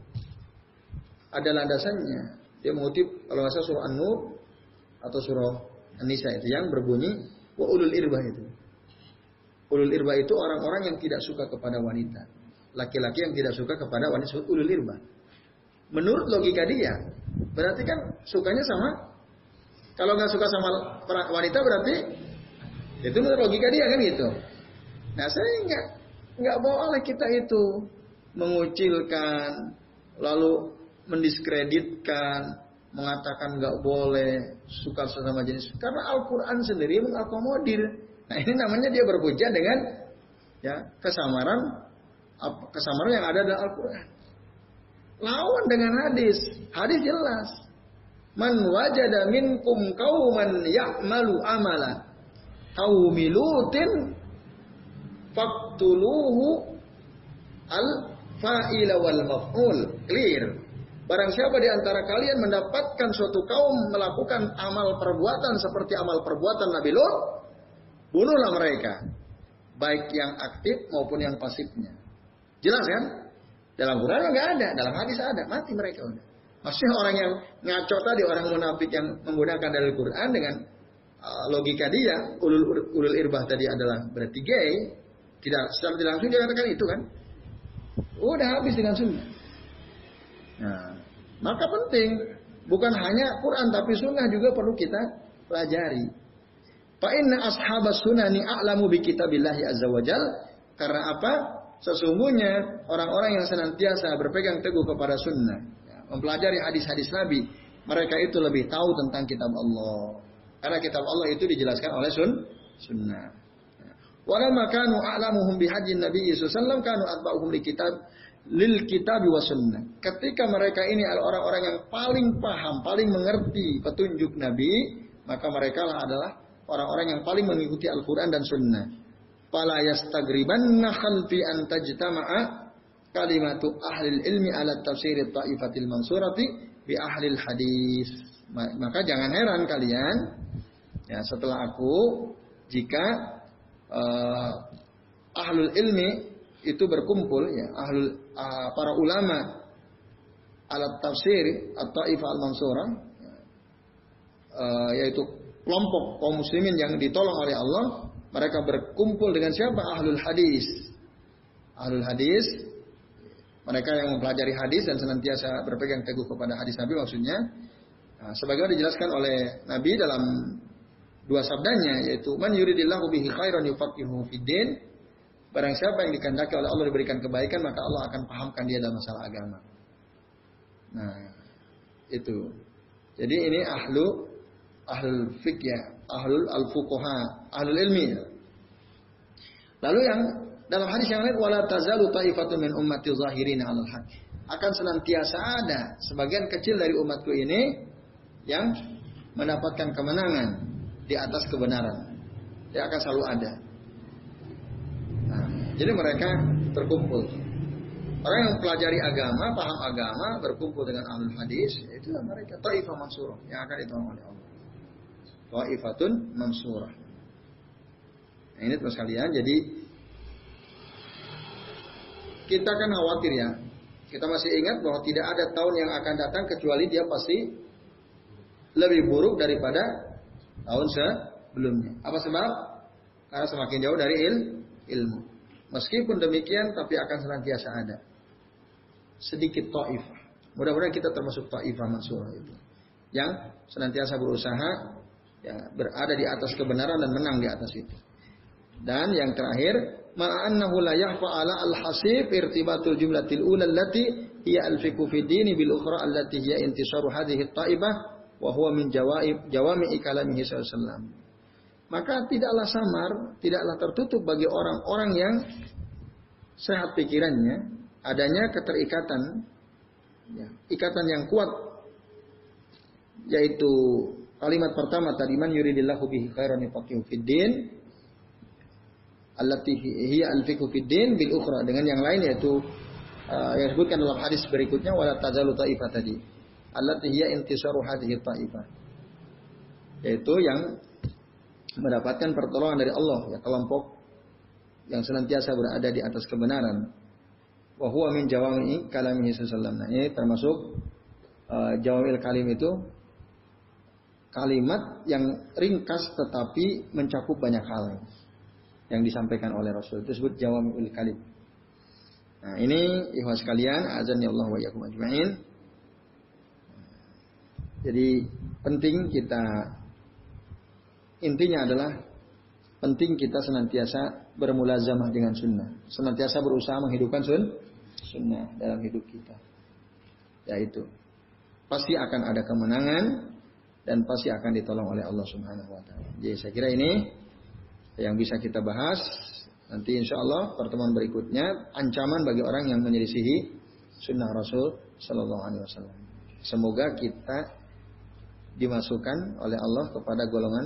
Ada landasannya. Dia mengutip kalau nggak surah An-Nur atau surah An-Nisa itu yang berbunyi wa ulul irbah itu. Ulul irbah itu orang-orang yang tidak suka kepada wanita laki-laki yang tidak suka kepada wanita disebut ulul irba. Menurut logika dia, berarti kan sukanya sama. Kalau nggak suka sama wanita berarti itu menurut logika dia kan gitu. Nah saya nggak nggak boleh kita itu mengucilkan, lalu mendiskreditkan, mengatakan nggak boleh suka sesama jenis karena Al-Quran sendiri mengakomodir. Nah ini namanya dia berpuja dengan ya kesamaran kesamaran yang ada dalam Al-Quran. Lawan dengan hadis. Hadis jelas. Man wajada minkum kauman ya'malu amala. Kaumilutin faktuluhu al fa'ila wal maf'ul. Clear. Barang siapa di antara kalian mendapatkan suatu kaum melakukan amal perbuatan seperti amal perbuatan Nabi Lut, bunuhlah mereka. Baik yang aktif maupun yang pasifnya. Jelas kan? Dalam Quran nggak ada, dalam hadis ada, mati mereka udah. Maksudnya orang yang ngaco tadi, orang munafik yang menggunakan dalil Quran dengan uh, logika dia, ulul, ulul irbah tadi adalah berarti gay, tidak secara tidak langsung dia katakan itu kan. Udah habis dengan sunnah. Nah, maka penting bukan hanya Quran tapi sunnah juga perlu kita pelajari. Fa inna ashabas sunani a'lamu bi kitabillahi azza wajal karena apa? Sesungguhnya orang-orang yang senantiasa berpegang teguh kepada sunnah, ya, mempelajari hadis-hadis Nabi, mereka itu lebih tahu tentang kitab Allah. Karena kitab Allah itu dijelaskan oleh sun, sunnah. Ya. Walamma kanu a'lamuhum bihajin Nabi sallallahu kanu atba'uhum li kitab lil kitab wa sunnah. Ketika mereka ini adalah orang-orang yang paling paham, paling mengerti petunjuk Nabi, maka mereka adalah orang-orang yang paling mengikuti Al-Quran dan Sunnah fala yastagribanna khalfi an tajtama'a kalimatu ahli ilmi ala tafsir ta'ifatil mansurati bi ahli hadis. Maka jangan heran kalian ya setelah aku jika uh, ahlul ilmi itu berkumpul ya ahlul uh, para ulama alat tafsir atau Ifa al-Mansurah uh, yaitu kelompok kaum muslimin yang ditolong oleh Allah mereka berkumpul dengan siapa? Ahlul hadis. Ahlul hadis mereka yang mempelajari hadis dan senantiasa berpegang teguh kepada hadis Nabi maksudnya. Nah, sebagaimana dijelaskan oleh Nabi dalam dua sabdanya yaitu man yuridillahu bihi khairan yufaqihuhu fiddin barang siapa yang dikehendaki oleh Allah diberikan kebaikan maka Allah akan pahamkan dia dalam masalah agama. Nah, itu. Jadi ini ahlu ahlul fikih, ahlul al-fuqaha, ahlul ilmi. Lalu yang dalam hadis yang lain wala tazalu ta'ifatun min ummati zahirin 'alal haq. Akan senantiasa ada sebagian kecil dari umatku ini yang mendapatkan kemenangan di atas kebenaran. Dia akan selalu ada. Jadi mereka terkumpul. Orang yang pelajari agama, paham agama, berkumpul dengan ahlul hadis, itu mereka taifah mansurah yang akan ditolong oleh Allah. Taifatun mansurah. Nah, ini terus kalian, jadi kita kan khawatir ya. Kita masih ingat bahwa tidak ada tahun yang akan datang kecuali dia pasti lebih buruk daripada tahun sebelumnya. Apa sebab? Karena semakin jauh dari il, ilmu. Meskipun demikian, tapi akan senantiasa ada. Sedikit ta'ifah. Mudah-mudahan kita termasuk ta'ifah mansurah itu. Yang senantiasa berusaha ya, berada di atas kebenaran dan menang di atas itu. Dan yang terakhir, ma'annahu la yahfa ala al-hasib irtibatul jumlatil ula allati hiya al-fiqhu fi dini bil ukhra allati hiya intisaru hadhihi at-ta'ibah wa huwa min jawaib jawami kalamihi sallallahu maka tidaklah samar, tidaklah tertutup bagi orang-orang yang sehat pikirannya adanya keterikatan ya, ikatan yang kuat yaitu kalimat pertama tadi man yuridillahu bihi khairan yufaqihu fid din allati hiya al-fiqhu bil ukhra dengan yang lain yaitu uh, yang disebutkan dalam hadis berikutnya wala tazalu taifah tadi allati hiya intisaru hadhihi ta'ifah. Yaitu yang mendapatkan pertolongan dari Allah ya kelompok yang senantiasa berada di atas kebenaran. Wa huwa min jawami'i kalamihi sallallahu Nah, ini termasuk uh, jawamil kalim itu kalimat yang ringkas tetapi mencakup banyak hal yang disampaikan oleh Rasul itu disebut jawami'ul kalim. Nah, ini ikhwas sekalian, azan ya Allah wa yakum ajma'in. Jadi penting kita intinya adalah penting kita senantiasa bermulazamah dengan sunnah, senantiasa berusaha menghidupkan sun, sunnah dalam hidup kita. Yaitu pasti akan ada kemenangan dan pasti akan ditolong oleh Allah Subhanahu wa taala. Jadi saya kira ini yang bisa kita bahas nanti insya Allah pertemuan berikutnya ancaman bagi orang yang menyelisihi sunnah Rasul Shallallahu Alaihi Wasallam. Semoga kita dimasukkan oleh Allah kepada golongan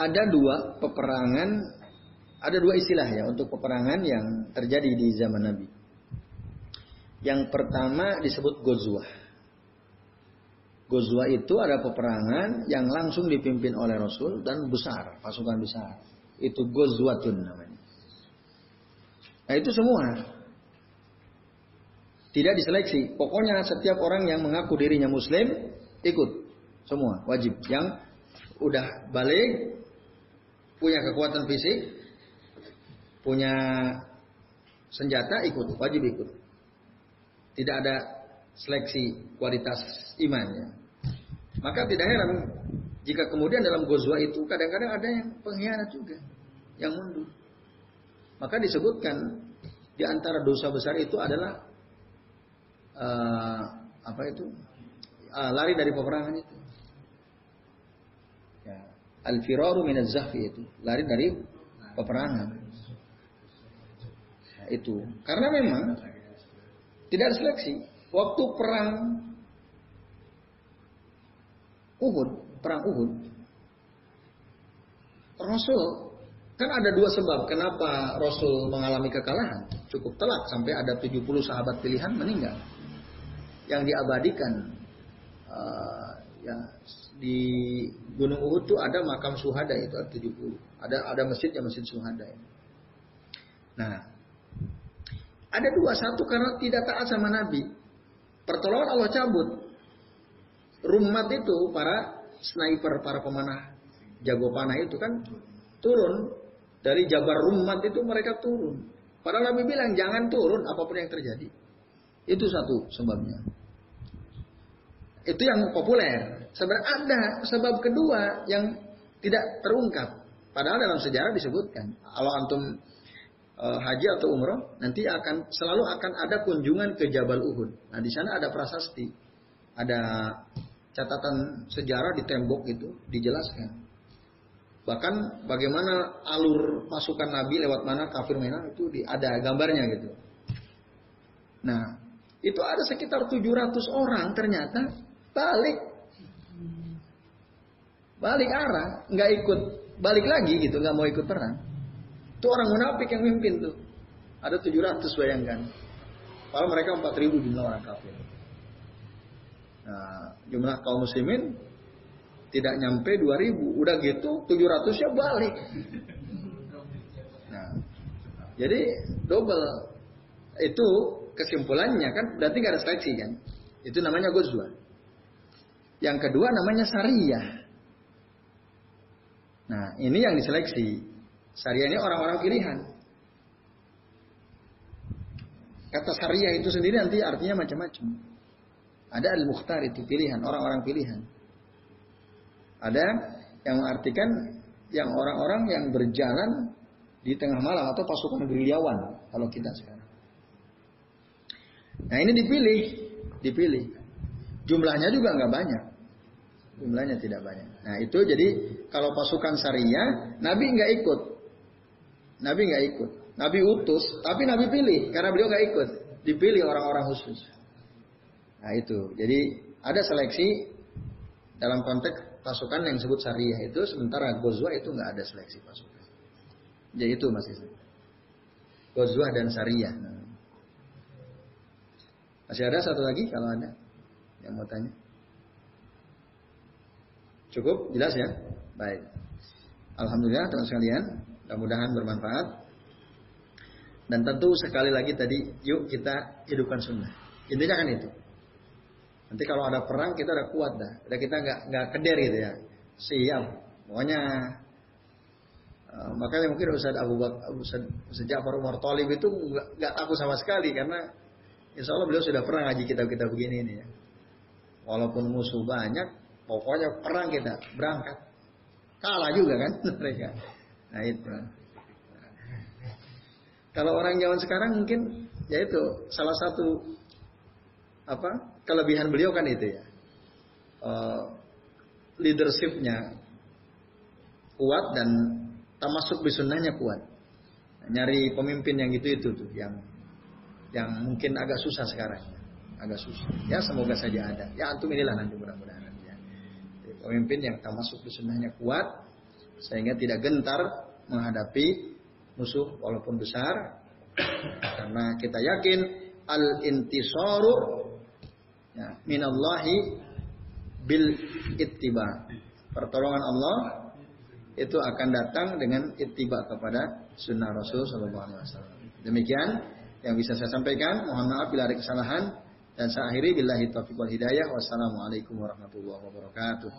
Ada dua peperangan, ada dua istilah ya untuk peperangan yang terjadi di zaman Nabi. Yang pertama disebut Gozwa. Gozwa itu ada peperangan yang langsung dipimpin oleh Rasul dan besar, pasukan besar. Itu Gozwatun namanya. Nah itu semua tidak diseleksi. Pokoknya setiap orang yang mengaku dirinya Muslim ikut. Semua wajib. Yang udah balik, punya kekuatan fisik, punya senjata ikut, wajib ikut. Tidak ada seleksi kualitas imannya. Maka tidak heran jika kemudian dalam gozwa itu kadang-kadang ada yang pengkhianat juga, yang mundur. Maka disebutkan di antara dosa besar itu adalah uh, apa itu uh, lari dari peperangan itu. Al-firaru minaz zahfi itu, lari dari peperangan. itu. Karena memang tidak ada seleksi. Waktu perang Uhud, perang Uhud, Rasul kan ada dua sebab kenapa Rasul mengalami kekalahan. Cukup telat sampai ada 70 sahabat pilihan meninggal. Yang diabadikan uh, ya di Gunung Uhud tuh ada makam suhada itu ada 70. Ada ada masjidnya masjid suhada. Nah, ada dua satu karena tidak taat sama Nabi. Pertolongan Allah cabut. Rumat itu para sniper, para pemanah jago panah itu kan turun dari Jabar Rumat itu mereka turun. Padahal Nabi bilang jangan turun apa pun yang terjadi. Itu satu sebabnya. Itu yang populer. Sebenarnya ada sebab kedua yang tidak terungkap. Padahal dalam sejarah disebutkan. Kalau antum e, haji atau umroh, nanti akan selalu akan ada kunjungan ke Jabal Uhud. Nah di sana ada prasasti, ada catatan sejarah di tembok itu dijelaskan. Bahkan bagaimana alur pasukan Nabi lewat mana kafir mana itu di, ada gambarnya gitu. Nah, itu ada sekitar 700 orang ternyata balik balik arah, nggak ikut balik lagi gitu, nggak mau ikut perang. Itu orang munafik yang mimpin tuh. Ada 700 bayangkan. Kalau mereka 4000 jumlah orang kafir. Nah, jumlah kaum muslimin tidak nyampe 2000. Udah gitu 700 nya balik. Nah, jadi double. Itu kesimpulannya kan berarti nggak ada seleksi kan. Itu namanya gozwa. Yang kedua namanya syariah. Nah, ini yang diseleksi. Syariah ini orang-orang pilihan. Kata syariah itu sendiri nanti artinya macam-macam. Ada al-mukhtar itu pilihan, orang-orang pilihan. Ada yang mengartikan yang orang-orang yang berjalan di tengah malam atau pasukan gerilyawan kalau kita sekarang. Nah ini dipilih, dipilih. Jumlahnya juga nggak banyak. Jumlahnya tidak banyak. Nah itu jadi kalau pasukan syariah, Nabi nggak ikut. Nabi nggak ikut. Nabi utus, tapi Nabi pilih karena beliau nggak ikut. Dipilih orang-orang khusus. Nah itu. Jadi ada seleksi dalam konteks pasukan yang disebut syariah itu, sementara Gozwa itu nggak ada seleksi pasukan. Jadi itu masih Gozwa dan syariah. Nah. Masih ada satu lagi kalau ada yang mau tanya. Cukup? Jelas ya? Baik. Alhamdulillah teman sekalian, mudah-mudahan bermanfaat. Dan tentu sekali lagi tadi, yuk kita hidupkan sunnah. Intinya kan itu. Nanti kalau ada perang kita udah kuat dah. Udah kita nggak nggak keder gitu ya. Siap. Pokoknya uh, makanya mungkin Ustaz Abu Bakar, Ustaz, Ustaz Ja'far Umar itu nggak takut sama sekali karena Insya Allah beliau sudah pernah ngaji kitab-kitab begini ini ya. Walaupun musuh banyak, Pokoknya perang kita berangkat. Kalah juga kan mereka. Nah itu. Kalau orang zaman sekarang mungkin ya itu salah satu apa kelebihan beliau kan itu ya. Uh, leadershipnya kuat dan termasuk bisunnahnya kuat. Nyari pemimpin yang gitu itu tuh yang yang mungkin agak susah sekarang. Agak susah. Ya semoga saja ada. Ya antum inilah nanti mudah-mudahan pemimpin yang termasuk sunnahnya kuat sehingga tidak gentar menghadapi musuh walaupun besar. Karena kita yakin al intisaru ya, minallahi bil ittiba. Pertolongan Allah itu akan datang dengan ittiba kepada sunnah Rasul Sallallahu Alaihi Wasallam. Demikian yang bisa saya sampaikan. Mohon maaf bila ada kesalahan dan saya akhiri billahi taufiq wal hidayah. Wassalamualaikum warahmatullahi wabarakatuh.